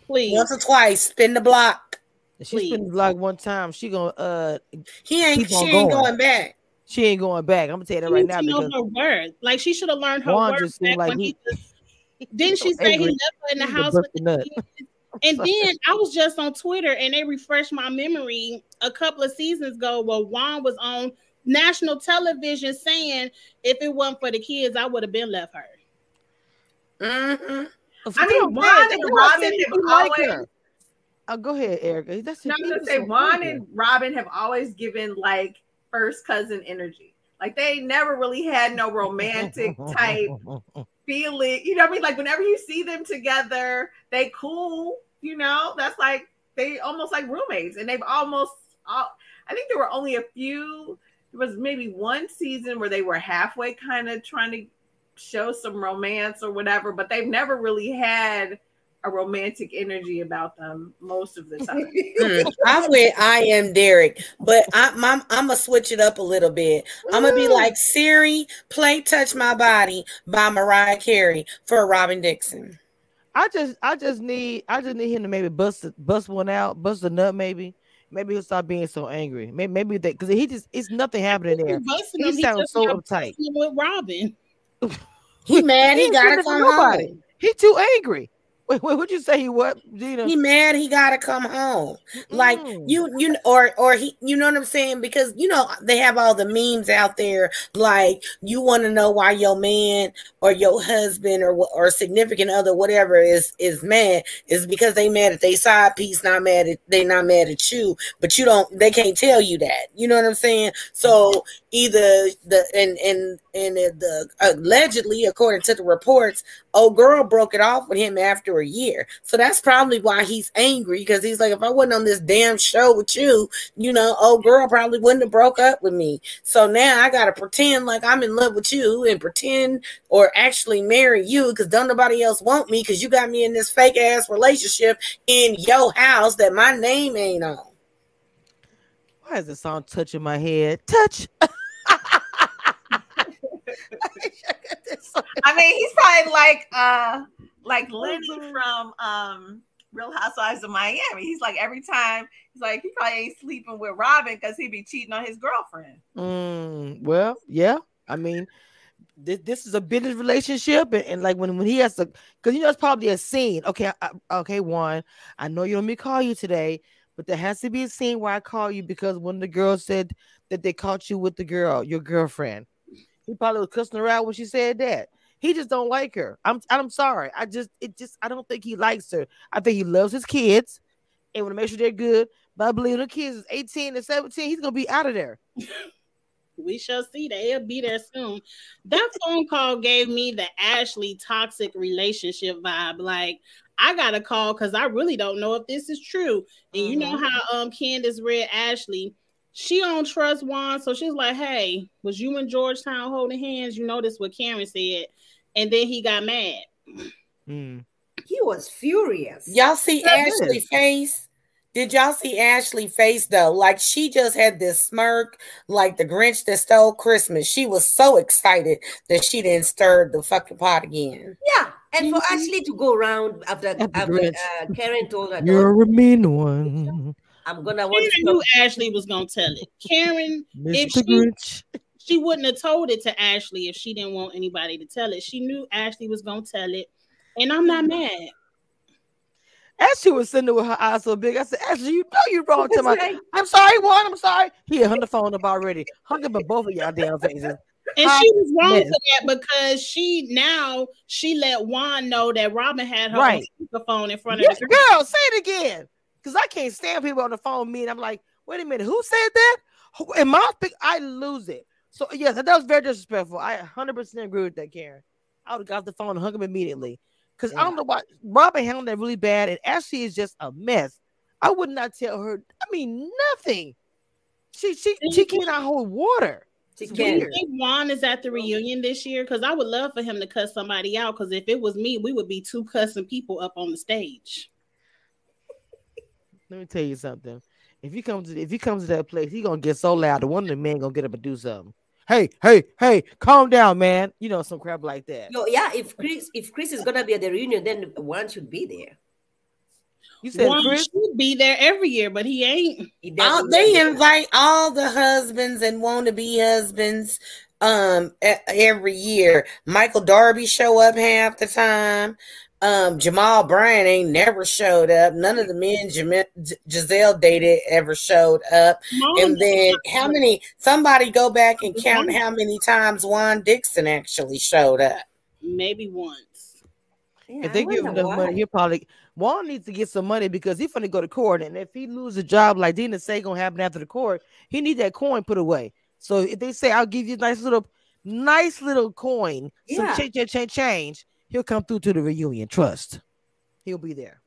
please once or twice. Spin the block. If She spin the block one time. She gonna uh He ain't. Keep She on ain't going. going back. she ain't going back. I'm gonna tell you that She right now to know her worth. Like she should have learned her Juan worth just back like when he- he, was Didn't she So say he left her in the He house with the nut. kids? [LAUGHS] And then I was just on Twitter and they refreshed my memory a couple of seasons ago where Juan was on national television saying if it wasn't for the kids, I would have been left her. hmm I mean, Juan and Robyn have always. Oh, go ahead, Erica. That's No, I'm gonna say Juan and Robyn have always given like first cousin energy. Like they never really had no [LAUGHS] romantic type feeling. You know what I mean? Like whenever you see them together, they cool. You know, that's like they almost like roommates, and they've almost. All, I think there were only a few. There was maybe one season where they were halfway, kind of trying to show some romance or whatever, but they've never really had a romantic energy about them most of the time. [LAUGHS] Mm, I'm with I am Derek, but I, I'm, I'm gonna switch it up a little bit. I'm gonna be like Siri, play "Touch My Body" by Mariah Carey for Robyn Dixon. I just, I just need, I just need him to maybe bust, bust one out, bust a nut, maybe. Maybe he'll stop being so angry. Maybe, maybe that because he just, it's nothing happening there. Busting He him, sounds so uptight. with Robyn. He mad. He [LAUGHS] ain't gotta sending come nobody. home. He too angry. Wait, wait, what'd you say? He what, Gina? He mad. He gotta come home. Like Mm. you, you, or or he, you know what I'm saying? Because you know they have all the memes out there. Like you want to know why your man or your husband or or significant other, whatever, is is mad. Is because they mad at they side piece, not mad at they not mad at you. But you don't. They can't tell you that. You know what I'm saying? So either the and and and the allegedly, according to the reports, old girl broke it off with him after a year. So that's probably why he's angry because he's like, if I wasn't on this damn show with you, you know, old girl probably wouldn't have broke up with me. So now I gotta pretend like I'm in love with you and pretend or actually marry you because don't nobody else want me because you got me in this fake ass relationship in your house that my name ain't on. Why is the song touching my head? Touch. [LAUGHS] I mean, he's probably like uh like Lenny from um Real Housewives of Miami. He's like every time he's like he probably ain't sleeping with Robyn because he'd be cheating on his girlfriend. Mm, well, yeah. I mean, this, this is a business relationship, and, and like when, when he has to, because you know it's probably a scene. Okay, I, okay, Juan. I know you don't me call you today, but there has to be a scene where I call you because when the girl said that they caught you with the girl, your girlfriend, he probably was cussing her out when she said that. He just don't like her. I'm I'm sorry. I just it just I don't think he likes her. I think he loves his kids and want to make sure they're good. But I believe the kids is 18 and 17. He's gonna be out of there. [LAUGHS] We shall see. They'll be there soon. That phone call gave me the Ashley toxic relationship vibe. Like, I got a call because I really don't know if this is true. And you know how um Candiace read Ashley. She don't trust Juan, so she's like, "Hey, was you in Georgetown holding hands? You noticed what Karen said." And then he got mad. Mm. He was furious. Y'all see Yeah, it face? Did y'all see Ashley face though? Like she just had this smirk, like the Grinch that stole Christmas. She was so excited that she didn't stir the fucking pot again. Yeah, and for Ashley to go around after, After after uh, Karen told her, You're a mean one, "I'm gonna want Karen to knew Ashley was gonna tell it. Karen, If she- Grinch. she wouldn't have told it to Ashley if she didn't want anybody to tell it. She knew Ashley was gonna tell it, and I'm not mad. Ashley was sitting there with her eyes so big. I said, Ashley, you know you're wrong to my. I'm sorry, Juan. I'm sorry. He had hung the phone up already. Hung up in both of y'all damn faces. And Hot she was wrong mess. for that because she now she let Juan know that Robyn had her Right. on speakerphone in front Yes, of the girl, say it again. Because I can't stand people on the phone with me and I'm like, wait a minute, who said that? Who- In my pic, I lose it. So yes, that was very disrespectful. I 100% agree with that, Karen. I would have got the phone and hung him immediately. Because I don't know why Robyn handled that really bad, and Ashley is just a mess. I would not tell her. I mean, nothing. She she she cannot hold water. She It's Do you think Juan is at the reunion this year? Because I would love for him to cuss somebody out. Because if it was me, we would be two cussing people up on the stage. Let me tell you something. If he comes to if he comes to that place, he gonna get so loud. The Juan of the men gonna get up and do something. Hey, hey, hey, calm down, man. You know some crap like that. No, yeah. If Chris, if Chris is gonna be at the reunion, then one should be there. You said Juan Chris. should be there every year, but he ain't. He All, they invite all the husbands and want to be husbands um every year. Michael Darby show up half the time. Um, Jamal Bryant ain't never showed up. None of the men Jam- Gizelle dated ever showed up. And then how many? Somebody go back and count how many times Juan Dixon actually showed up. maybe once. Yeah, If they give him wonder enough why. money, he'll probably Juan needs to get some money because he's gonna go to court. And if he loses a job like Dina say gonna happen after the court, he need that coin put away. So if they say I'll give you a nice little nice little coin, some Yeah. change, change, change, change, he'll come through to the reunion. Trust. He'll be there.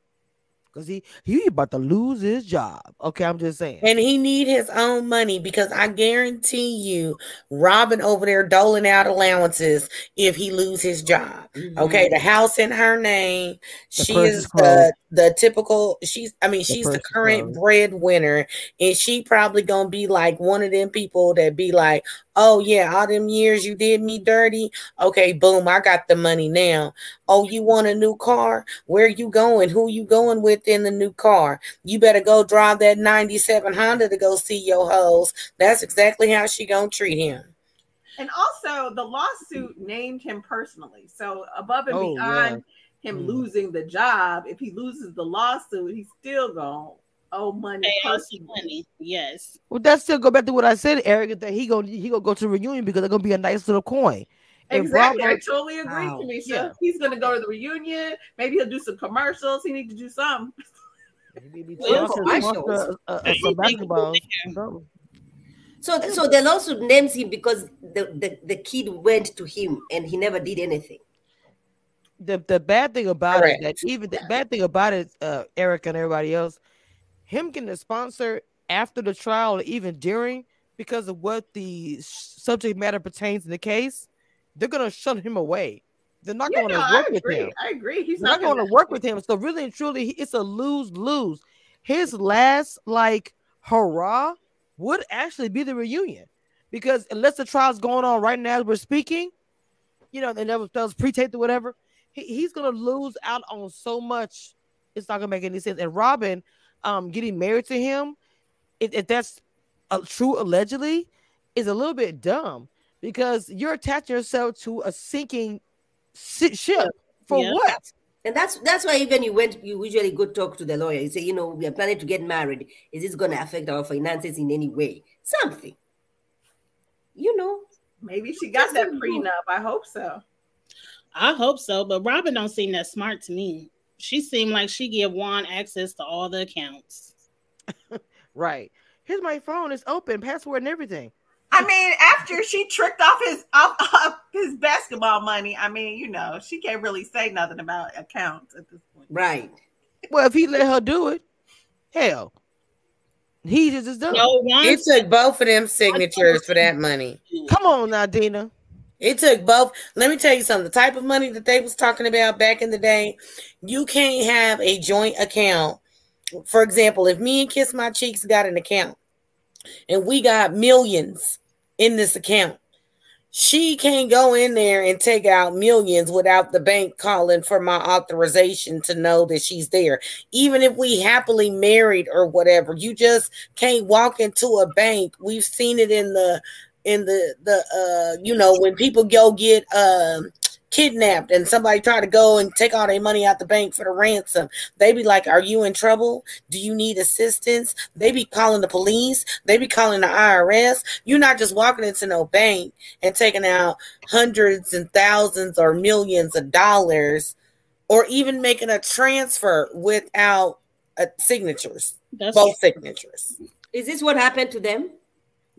Because he he about to lose his job. Okay, I'm just saying. And he need his own money because I guarantee you, Robyn over there doling out allowances if he lose his job. Okay, Mm-hmm. the house in her name. The she is the. The typical. She's I mean she's purse the current closed. breadwinner, and she probably gonna be like one of them people that be like, oh yeah, all them years you did me dirty. Okay, boom, I got the money now. Oh, you want a new car? Where you going? Who you going with in the new car? You better go drive that 97 Honda to go see your hoes. That's exactly how she gonna treat him. And also, the lawsuit named him personally. So above and Oh, beyond him Mm. losing the job, if he loses the lawsuit, he's still gonna owe money Pay out some personally. money. Yes. Well, that still go back to what I said, Eric, that he gonna he gonna go to the reunion because they're gonna be a nice little coin. If Exactly. I Robert- totally agree, Wow. Cameshia. Yeah. He's gonna go to the reunion. Maybe he'll do some commercials. He need to do something. Maybe [LAUGHS] Well, sponsor- commercials. uh, uh, some they can basketballs. do No. So, so the lawsuit names him because the, the, the kid went to him and he never did anything. The the bad thing about it, Correct. that even the bad thing about it, uh, Eric and everybody else, him getting a sponsor after the trial or even during because of what the subject matter pertains in the case, they're gonna shut him away. They're not Yeah, going no, to I work with him. I agree. He's They're not going to work with him. So really and truly, it's a lose lose. His last like hurrah would actually be the reunion, because unless the trial's going on right now as we're speaking, you know, and that was, that was pre-taped or whatever, he, he's gonna lose out on so much. It's not gonna make any sense. And Robyn, um, getting married to him, if, if that's uh, true allegedly, is a little bit dumb because you're attaching yourself to a sinking ship for Yeah. what? And that's that's why even you went, you usually go talk to the lawyer. You say, you know, we are planning to get married. Is this going to affect our finances in any way? Something. You know. Maybe she got that prenup. I hope so. I hope so, but Robyn don't seem that smart to me. She seemed like she give Juan access to all the accounts. [LAUGHS] Right. Here's my phone. It's open, password and everything. I mean, after she tricked off his off, off his basketball money, I mean, you know, she can't really say nothing about accounts at this point. Right. Well, if he let her do it, hell, he just is done. No, Juan It took both of them signatures for that money. Come on now, Dina. It took both. Let me tell you something. The type of money that they was talking about back in the day, you can't have a joint account. For example, if me and Kiss My Cheeks got an account and we got millions in this account, she can't go in there and take out millions without the bank calling for my authorization to know that she's there. Even if we happily married or whatever, you just can't walk into a bank. We've seen it in the in the the uh you know when people go get um kidnapped and somebody try to go and take all their money out the bank for the ransom they be like are you in trouble? Do you need assistance? They be calling the police. They be calling the irs you're not just walking into no bank and taking out hundreds and thousands or millions of dollars or even making a transfer without uh, signatures That's both signatures. Is this what happened to them?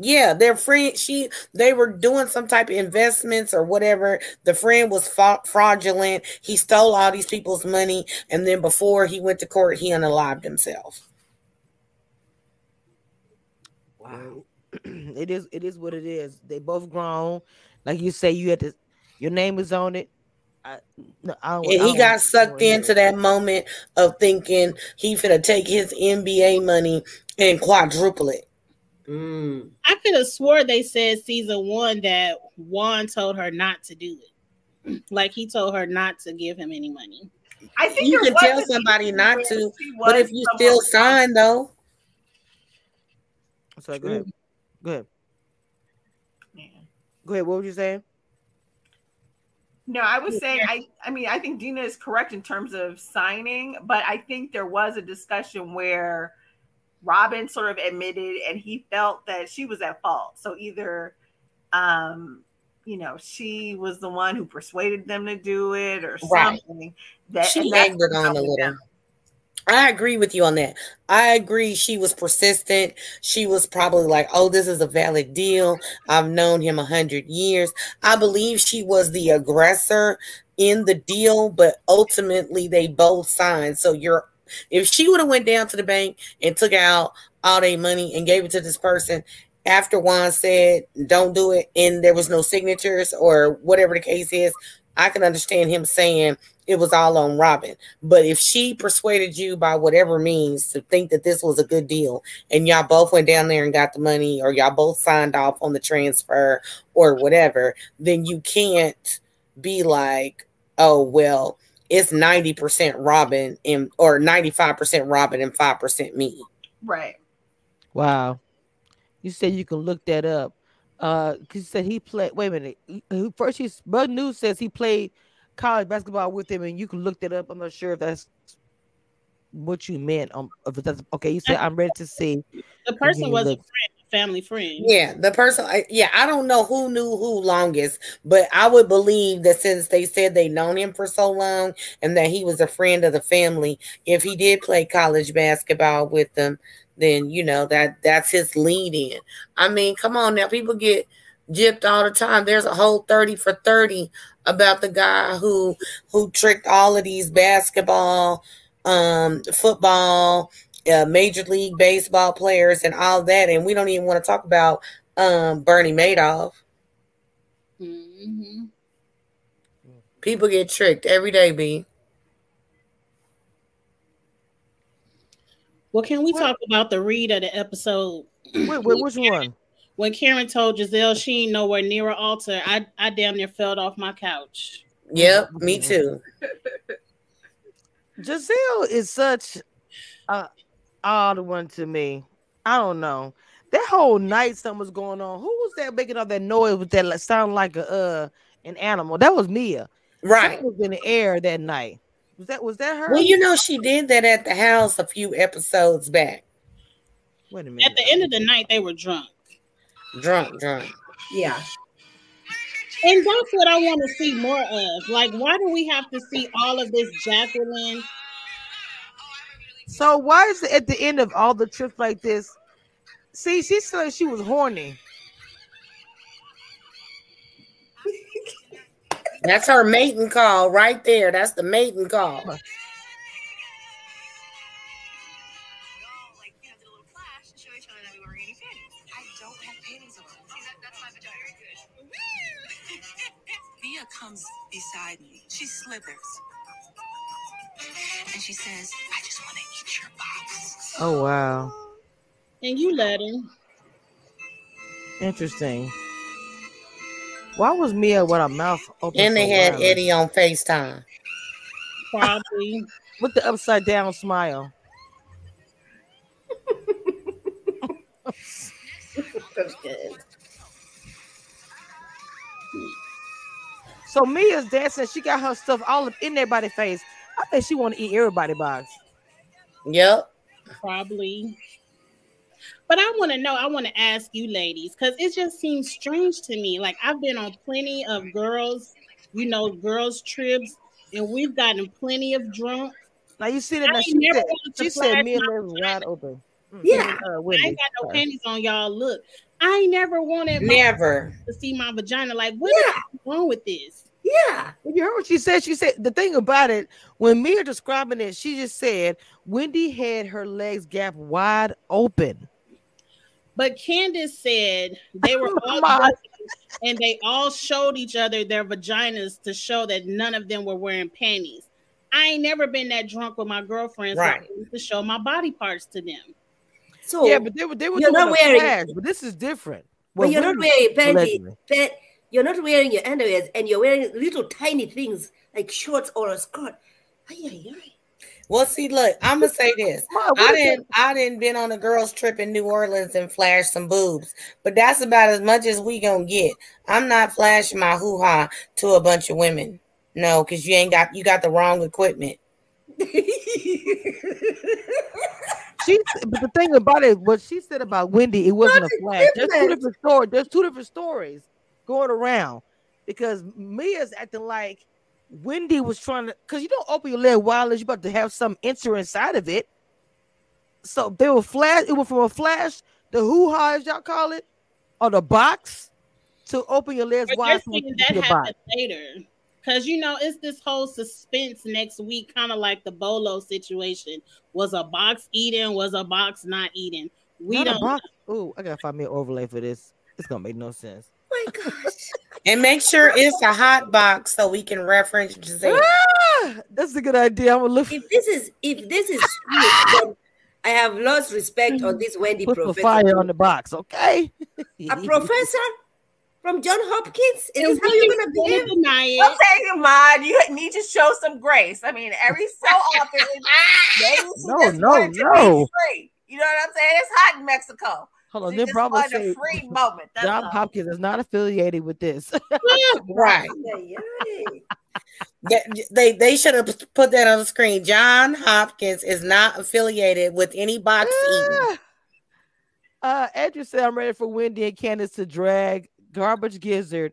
Yeah, their friend, she, they were doing some type of investments or whatever. The friend was fa- fraudulent. He stole all these people's money, and then before he went to court, he unalived himself. Wow. [CLEARS THROAT] it is. It is what it is. They both grown. Like you say, you had to. Your name is on it. I, no, I don't, I And don't he got sucked into that moment of thinking he finna take his NBA money and quadruple it. Mm. I could have swore they said season one that Juan told her not to do it. Like he told her not to give him any money. I think You there can tell somebody not to, But if you still sign though, So go ahead. Go ahead. Yeah. Go ahead. What were you saying? No, I was saying I I mean I think Dina is correct in terms of signing, but I think there was a discussion where Robyn sort of admitted and he felt that she was at fault. So either um you know, she was the one who persuaded them to do it or Right. something. That she egged it on a little. down. I agree with you on that. I agree. She was persistent. She was probably like, "Oh, this is a valid deal. I've known him a hundred years." I believe she was the aggressor in the deal, but ultimately they both signed. So you're, if she would have went down to the bank and took out all their money and gave it to this person after Juan said, "Don't do it," and there was no signatures or whatever the case is, I can understand him saying it was all on Robyn. But if she persuaded you by whatever means to think that this was a good deal and y'all both went down there and got the money or y'all both signed off on the transfer or whatever, then you can't be like, oh, well, it's 90% Robyn and or 95% Robyn and 5% me. Right. Wow. You said you can look that up. Uh, 'cause you said he played. Wait a minute. He- he- First, he's Bug News says he played college basketball with him, and you can look that up. I'm not sure if that's what you meant. Um, if that's okay. You said I'm ready to see. The person was a friend, a family friend. Yeah, the person, yeah, I don't know who knew who longest, but I would believe that since they said they known him for so long and that he was a friend of the family, if he did play college basketball with them, then you know that that's his lead in. I mean, come on now, people get gypped all the time. There's a whole 30 for 30 about the guy who who tricked all of these basketball, um, football, uh, major league baseball players and all that, and we don't even want to talk about um, Bernie Madoff. hmm People get tricked every day, B. Well, can we What- talk about the read of the episode? Wait, wait, which one? When Karen told Gizelle she ain't nowhere near an altar, I, I damn near fell off my couch. Yep, me too. [LAUGHS] Gizelle is such a odd one to me. I don't know. That whole night something was going on. Who was that making all that noise with that like, sound like a uh an animal? That was Mia. Right. Something was in the air that night. Was that was that her? Well, you know, she did that at the house a few episodes back. Wait a minute. At the end of the night, they were drunk. Drunk, drunk. Yeah. And that's what I want to see more of. Like, why do we have to see all of this Jacqueline? So why is it at the end of all the trips like this? See, she said she was horny. That's her mating call right there. That's the mating call. like you know, did a little flash to show each other that we weren't wearing any panties. I don't have panties on. See, that, that's my vagina. Very good. Mia comes beside me. She slithers. And she says, Oh wow. And you let him. Interesting. Why was Mia with her mouth open? And they so had wide? Eddie on FaceTime. Probably. with the upside down smile. That's good. So Mia's dancing. She got her stuff all up in everybody's face. I think she want to eat everybody box. Yep. Probably. But I want to know, I want to ask you ladies, because it just seems strange to me. Like I've been on plenty of girls, you know, girls' trips, and we've gotten plenty of drunk. Now you see that? I Now she never said, she said me and my lives wide open. Yeah. uh, I ain't got no sorry. panties on y'all. Look, I never wanted Never. to see my vagina. Like, what is wrong with this? Yeah. You heard what she said? She said the thing about it when Mia describing it, she just said Wendy had her legs gap wide open. But Candiace said they were [LAUGHS] all My- and they all showed each other their vaginas to show that none of them were wearing panties. I ain't never been that drunk with my girlfriends Right. used to show my body parts to them. So yeah, but they were they were you're doing not a wearing- flash, but this is different. but you're not wearing panties. Allegedly. Pan, you're not wearing your underwear and you're wearing little tiny things like shorts or a skirt. Ay, ay, ay. Well, see, look, I'm gonna say this. [LAUGHS] Ma, I didn't I didn't been on a girls trip in New Orleans and flash some boobs, but that's about as much as we gonna get. I'm not flashing my hoo ha to a bunch of women. No, because you ain't got you got the wrong equipment. [LAUGHS] She, but the thing about it, what she said about Wendy, it wasn't a flash. There's two different. different stories. There's two different stories going around because Mia's acting like Wendy was trying to, because you don't open your leg while you're about to have some enter inside of it. So they were flash. It went from a flash, the hoo ha as y'all call it, or the box, to open your legs wide. they're so you saying can that happened later. Cause you know it's this whole suspense next week, kind of like the Bolo situation. Was a box eating? Was a box not eating? We Not don't. Ooh, I gotta find me an overlay for this. It's gonna make no sense. My gosh. And make sure it's a hot box so we can reference Gizelle. Ah, that's a good idea. I'm gonna look. If this is if this is true, [LAUGHS] then I have lost respect on this Wendy Put the professor. fire on the box, okay? A professor from John Hopkins? Is And how we you're gonna behave? deny it. Okay, Mod, you need to show some grace. I mean, every so [LAUGHS] often, maybe she No, no, no. You know what I'm saying? It's hot in Mexico. Hold on, She then just Bravo say a free moment. That's John all. Hopkins is not affiliated with this. [LAUGHS] [LAUGHS] Right. Yeah, yeah. They they should have put that on the screen. John Hopkins is not affiliated with any box eating. uh, Andrew said, "I'm ready for Wendy and Candiace to drag Garbage Gizzard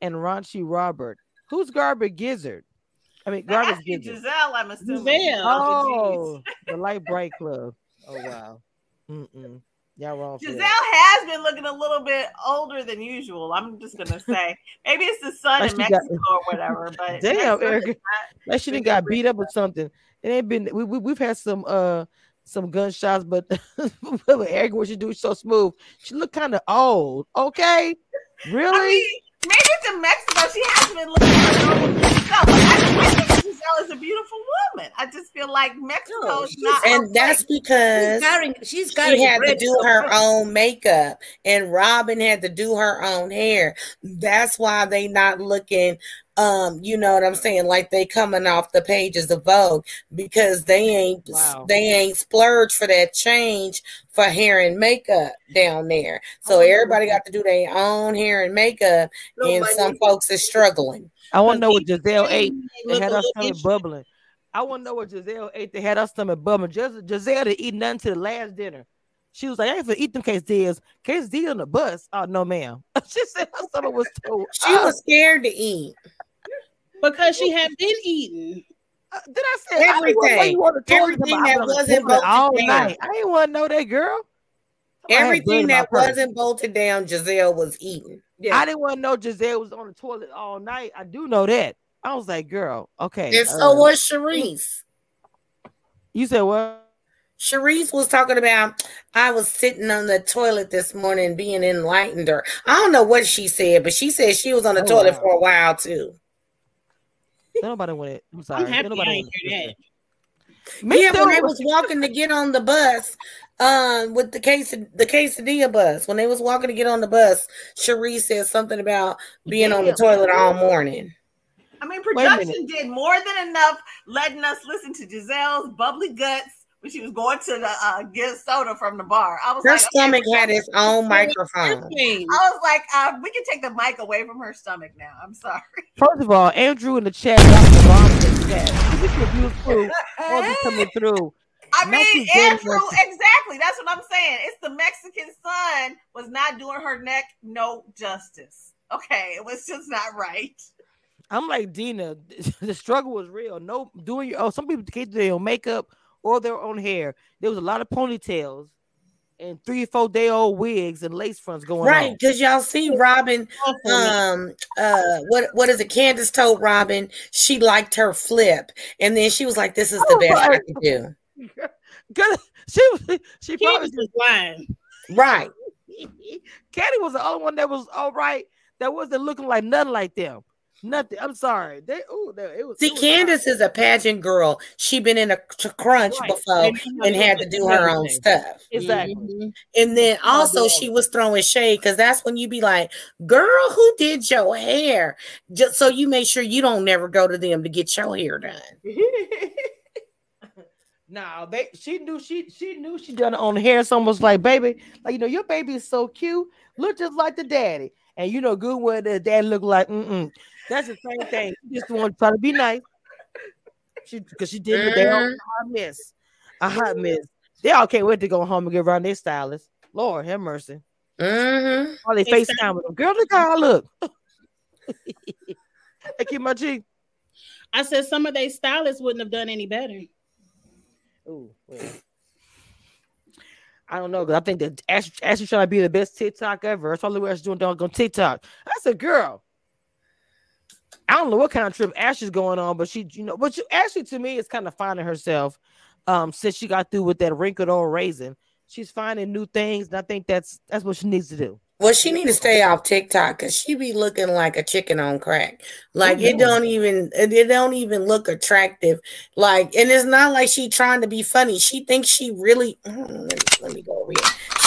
and Raunchy Robert. Who's Garbage Gizzard? I mean, Garbage Asking Gizzard. Gizelle, I'm assuming. Gizelle. Oh, the Light Bright Club. Oh wow. Mm-mm. Y'all wrong. Gizelle has been looking a little bit older than usual. I'm just gonna [LAUGHS] say maybe it's the sun Like in she got- Mexico or whatever. [LAUGHS] But Damn, Mexico Erica. Like she didn't got beat up or something. It ain't been. We, we we've had some uh some gunshots, but [LAUGHS] but Erica, what she do so smooth. She look kind of old. Okay, really? I mean, maybe it's in Mexico. She hasn't been looking for normal herself. Like, I, I think Gizelle is a beautiful woman. I just feel like Mexico No, is not. her And that's place. because She's carrying, she's carrying she had to do so her fast. own makeup and Robyn had to do her own hair. That's why they not looking um you know what I'm saying like they coming off the pages of Vogue because they ain't Wow. they ain't splurged for that change for hair and makeup down there. So wonder everybody got to do their own hair and makeup No and money. some folks is struggling. I want to know what Gizelle ate. They had a our stomach itchy. bubbling. I want to know what Gizelle ate. They had our stomach bubbling. Just Gizelle didn't eat nothing to the last dinner. She was like, I ain't gonna eat them quesadillas. Quesadilla on the bus. Oh no, ma'am. [LAUGHS] she said her stomach was too. [LAUGHS] She was scared to eat. because she had been eating. Uh, did I say I didn't wanna know Everything. you on the toilet Everything about- that I'm on the wasn't toilet all night. I didn't want to know that girl. I had Everything blood in my that wasn't bolted down, Gizelle was eating. Yeah. I didn't want to know Gizelle was on the toilet all night. I do know that. I was like, girl, okay. And so uh, was Charrisse. you said what? Charrisse was talking about I was sitting on the toilet this morning being enlightened or I don't know what she said, but she said she was on the Oh, toilet wow. for a while too. Nobody went it. I'm sorry. I'm happy Nobody I ain't wanted hear to that. listen. Me yeah, too. when they was walking to get on the bus, um, with the case the quesadilla bus, when they was walking to get on the bus, cherie said something about being on the toilet all morning. I mean, Wait a minute. production did more than enough letting us listen to Gizelle's bubbly guts when she was going to the uh, get soda from the bar. I was Her like, okay, stomach had its own microphone. I was like, uh, we can take the mic away from her stomach now. I'm sorry. First of all, Andrew in the chat got the bomb in the chat. This review food wasn't coming [LAUGHS] through. I mean, Andrew, exactly. That's what I'm saying. It's the Mexican son was not doing her neck no justice. Okay, it was just not right. I'm like Dina. [LAUGHS] The struggle was real. No doing your oh, some people can't do their own makeup or their own hair. There was a lot of ponytails and three or four day old wigs and lace fronts going Right, on. because y'all see Robyn um uh what what is it candiace told robyn she liked her flip and then she was like this is the Oh, best i right. could do [LAUGHS] Cause she was she probably Candiace was lying. right [LAUGHS] Caddy was the only one that was all right. That wasn't looking like nothing like them. Nothing. I'm sorry. They oh it was see it was candiace is a pageant girl she been in a c- crunch Right. before They know how and had to do her own stuff Exactly. Mhm. and then also she was throwing shade because that's when you be like girl who did your hair just so you make sure you don't never go to them to get your hair done [LAUGHS] Nah, they she knew she she knew she done it on the hair. It's almost like baby, like you know, your baby is so cute, look just like the daddy. And you know, good what the dad look like. Mm-mm. That's the same thing. She just want to try to be nice. She because she did what they all Mhm. hot miss. A hot miss. They all can't wait to go home and get around their stylist. Lord have mercy. Mm-hmm. All they Exactly. FaceTime with them. Girl, look how I look. [LAUGHS] I keep my G. I said some of their stylists wouldn't have done any better. Ooh, well. I don't know because I think that Ashley, Ashley trying to be the best TikTok ever. That's all the way she's doing dog on TikTok. That's a girl, I don't know what kind of trip Ashley's going on, but she, you know, but you, Ashley to me is kind of finding herself um since she got through with that wrinkled old raisin. She's finding new things, and I think that's that's what she needs to do. Well, she need to stay off TikTok because she be looking like a chicken on crack. Like it don't even it, don't even look attractive. Like, and it's not like she trying to be funny. She thinks she really. Mm, let, me, let me go read.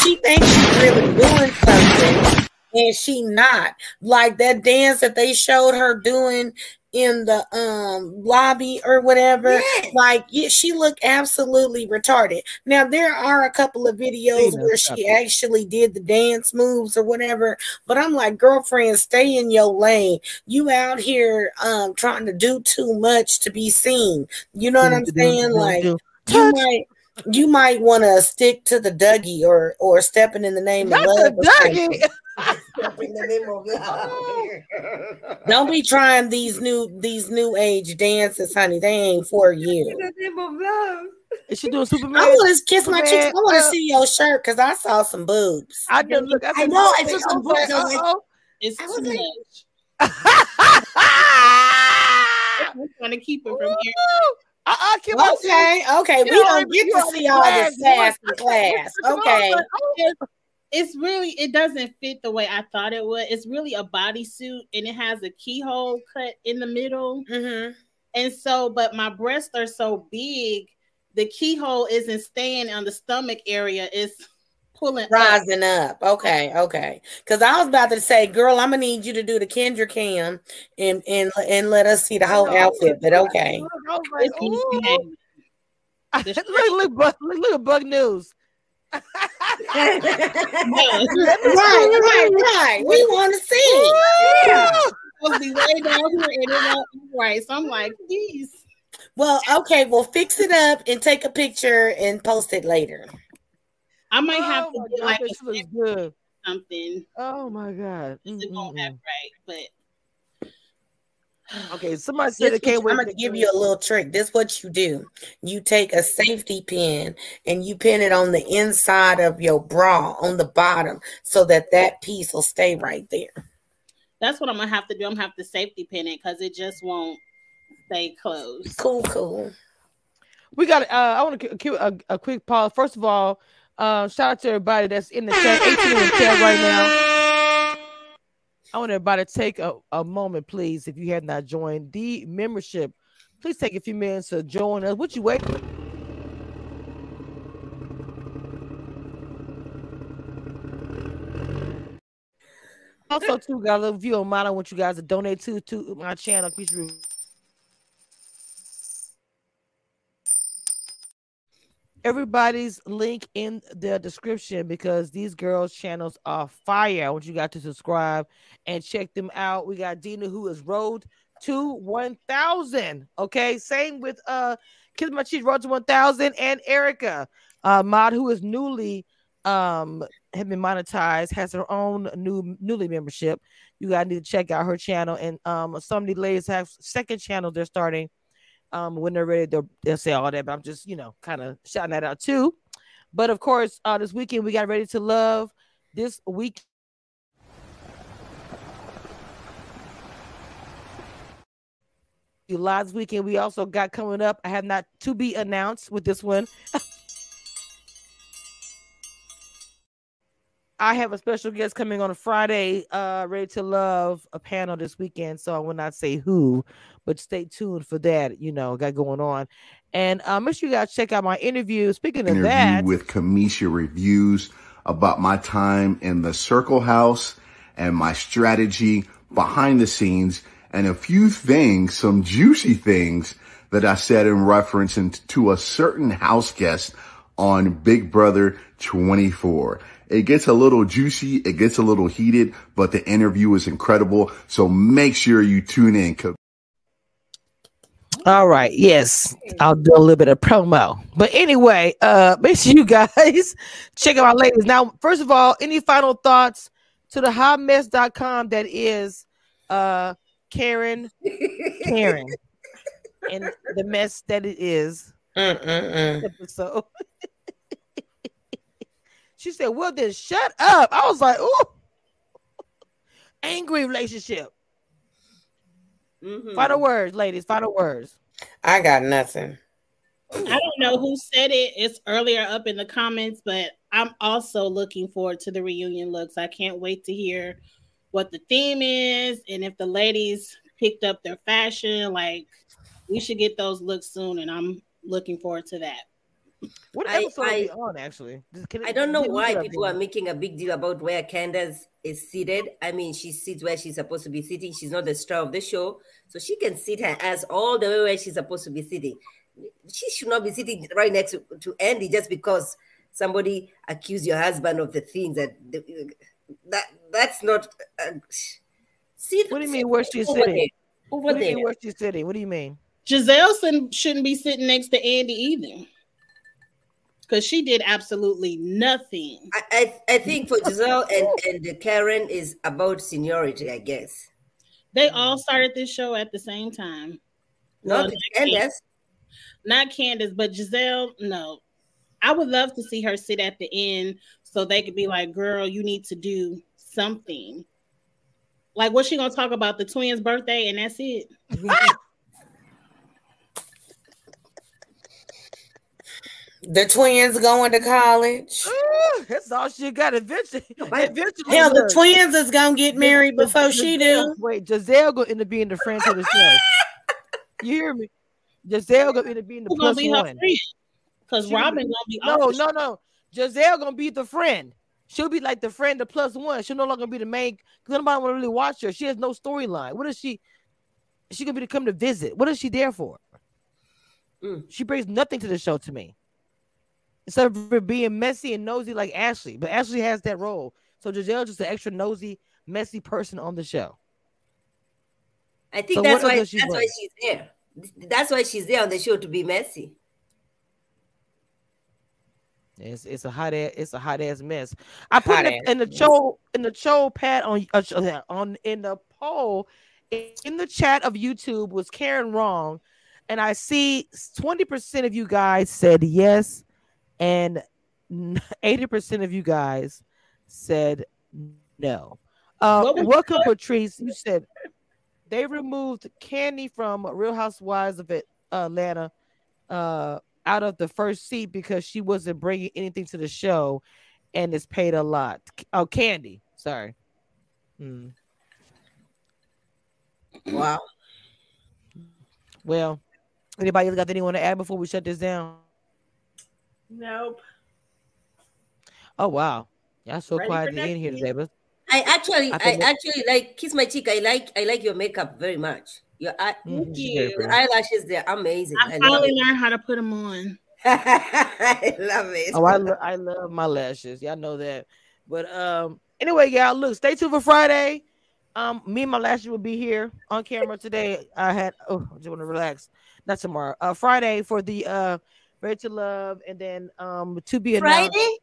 She thinks she really doing something, and she not. Like that dance that they showed her doing in the um lobby or whatever. Yes. Like yeah, she looked absolutely retarded. Now there are a couple of videos where she actually did the dance moves or whatever, but I'm like, girlfriend, stay in your lane. You out here um trying to do too much to be seen. You know what I'm saying? Like you might you might want to stick to the Dougie or or stepping in the name Not of love. the. Dougie. [LAUGHS] In the name of love. Don't be trying these new these new age dances, honey. They ain't for In you. the name of love. Is she doing Superman? I want to kiss my cheeks. I want to uh, see your shirt because I saw some boobs. I didn't look. I know, I saw some was like, books, I was like, uh-oh. It's I too like- much. [LAUGHS] I'm trying to keep it from here. Uh-uh, keep on Okay, okay. We You don't get to see all this class. sass in class. Okay. It's really it doesn't fit the way I thought it would. It's really a bodysuit and it has a keyhole cut in the middle. Mm-hmm. And so, but my breasts are so big, the keyhole isn't staying on the stomach area, it's pulling. Rising up. Okay, okay. Because I was about to say, girl, I'm gonna need you to do the Kendra cam and and and let us see the whole outfit. But okay. I was like, It's ooh. look, look, Bug- look, look at Bug News. Right, right, right. We want to see. Yeah. supposed to be way down here and it won't be right. So I'm like, please. Well, okay. Well, fix it up and take a picture and post it later. I might have Oh to my do God, like that a shit looks good. something. Oh my god. It won't Mm-mm-mm. right, but Okay, somebody said This they can't what- wait. I'm gonna give you a little trick. This is what you do. You take a safety pin and you pin it on the inside of your bra on the bottom so that that piece will stay right there. that's what I'm gonna have to do. I'm gonna have to safety pin it because it just won't stay closed. Cool, cool. We got. Uh, I want to give a, a quick pause. First of all, uh, shout out to everybody that's in the chat, 18 in the chat right now. I want everybody to take a, a moment, please, if you have not joined the membership. Please take a few minutes to join us. What you wait? Also, too, got a little view on mine. I want you guys to donate to to my channel. Please everybody's link in the description because these girls' channels are fire. I want you guys to subscribe and check them out. We got Dina who is road to 1000. Okay, same with uh Kiss My Cheese Road to 1000 and Erica uh Mod who is newly um have been monetized has her own new newly membership. You guys need to check out her channel and um some of the ladies have second channel they're starting um when they're ready they'll, they'll say all that but i'm just you know kind of shouting that out too. But of course uh this weekend we got ready to love this week. Last weekend we also got coming up. I have not to be announced with this one [LAUGHS] I have a special guest coming on a Friday, uh, ready to love a panel this weekend. So I will not say who, but stay tuned for that. You know, got going on. And uh, make sure you guys check out my interview. Speaking of interview that, with Cameshia Reviews about my time in the Circle House and my strategy behind the scenes and a few things, some juicy things that I said in reference to a certain house guest on Big Brother 24. It gets a little juicy. It gets a little heated, but the interview is incredible. So make sure you tune in. All right. Yes, I'll do a little bit of promo. But anyway, uh, [LAUGHS] make sure you guys [LAUGHS] check out our ladies. Now, first of all, any final thoughts to the hotmess.com that is uh Karen [LAUGHS] Karen and the mess that it is. Mm-mm-mm. episode. She said, Well, then shut up. I was like, Ooh, [LAUGHS] angry relationship. Mhm. Final words, ladies. Final words. I got nothing. I don't know who said it. It's earlier up in the comments, but I'm also looking forward to the reunion looks. I can't wait to hear what the theme is and if the ladies picked up their fashion. Like, we should get those looks soon, and I'm looking forward to that. What I- episode are we on, actually? Can I don't know why people are making a big deal about where Candiace is seated. I mean, she sits where she's supposed to be sitting. She's not the star of the show, so she can sit her ass all the way where she's supposed to be sitting. She should not be sitting right next to, to Andy just because somebody accused your husband of the things that that that's not. Uh, sit, What do you mean, where she's over sitting? there, over What do you there. mean, where she's sitting? What do you mean? Gizelle shouldn't- shouldn't be sitting next to Andy either. Because she did absolutely nothing. I, I I think for [LAUGHS] Gizelle and and Karen is about seniority, I guess. They all started this show at the same time. Not Well, Candiace. not Candiace, but Gizelle. No, I would love to see her sit at the end so they could be like, "Girl, you need to do something." Like, what's she gonna talk about? The twins' birthday, and that's it. [LAUGHS] The twins going to college. Ooh, that's all she got. Eventually, [LAUGHS] but- eventually Hell, the look, twins is gonna get married before she Gizelle- do. Wait, Gizelle gonna end up being the friend to the show. [LAUGHS] You hear me? Gizelle gonna end up being the Who's plus be one. friend? Because Robyn gonna be No, no, no. Gizelle gonna be the friend. She'll be like the friend, the plus one. She'll no longer be the main because nobody want to really watch her. She has no storyline. What is she? She gonna be to come to visit. What is she there for? Mm. She brings nothing to the show to me. Instead of being messy and nosy like Ashley, but Ashley has that role. So Gizelle's just an extra nosy, messy person on the show. I think So that's why that's why she's there. That's why she's there on the show to be messy. It's it's a hot ass it's a hot ass mess. I put Hot the, in the show in the show pad on uh, uh, on in the poll in the chat of YouTube was Karen wrong, and I see twenty percent of you guys said yes, and [LAUGHS] eighty percent of you guys said no. Uh, welcome, Patrice. You said they removed Kandi from Real Housewives of Atlanta uh, out of the first seat because she wasn't bringing anything to the show, and it's paid a lot. Oh, Kandi. Sorry. Hmm. Wow. Well, anybody else got anyone to add before we shut this down? Nope. Oh wow, y'all so Ready quiet for at the end next here week? today, but I actually, I I, actually like kiss my cheek. I like, I like your makeup very much. Your, eye, Mhm, she's you. your eyelashes, they're amazing. I I love finally learned how to put them on. [LAUGHS] I love it. Oh, I, lo- I love my lashes. Y'all know that. But um, anyway, y'all look, stay tuned for Friday. Um, me and my lashes will be here on camera today. I had oh, I just want to relax. Not tomorrow. Uh, Friday for the uh, Ready to Love, and then um, to be announced. Friday.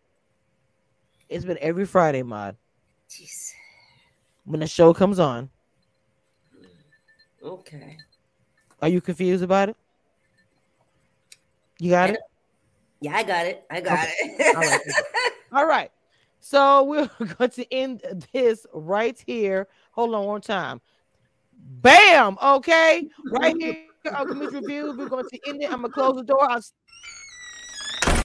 It's been every Friday, mod. Jeez. When the show comes on, Okay. are you confused about it? You got it. Yeah, I got it. I got Okay. it. All right. All right. So we're going to end this right here. Hold on one time. Bam. Okay. Right here Review. We're going to end it. I'm going to close the door. I'll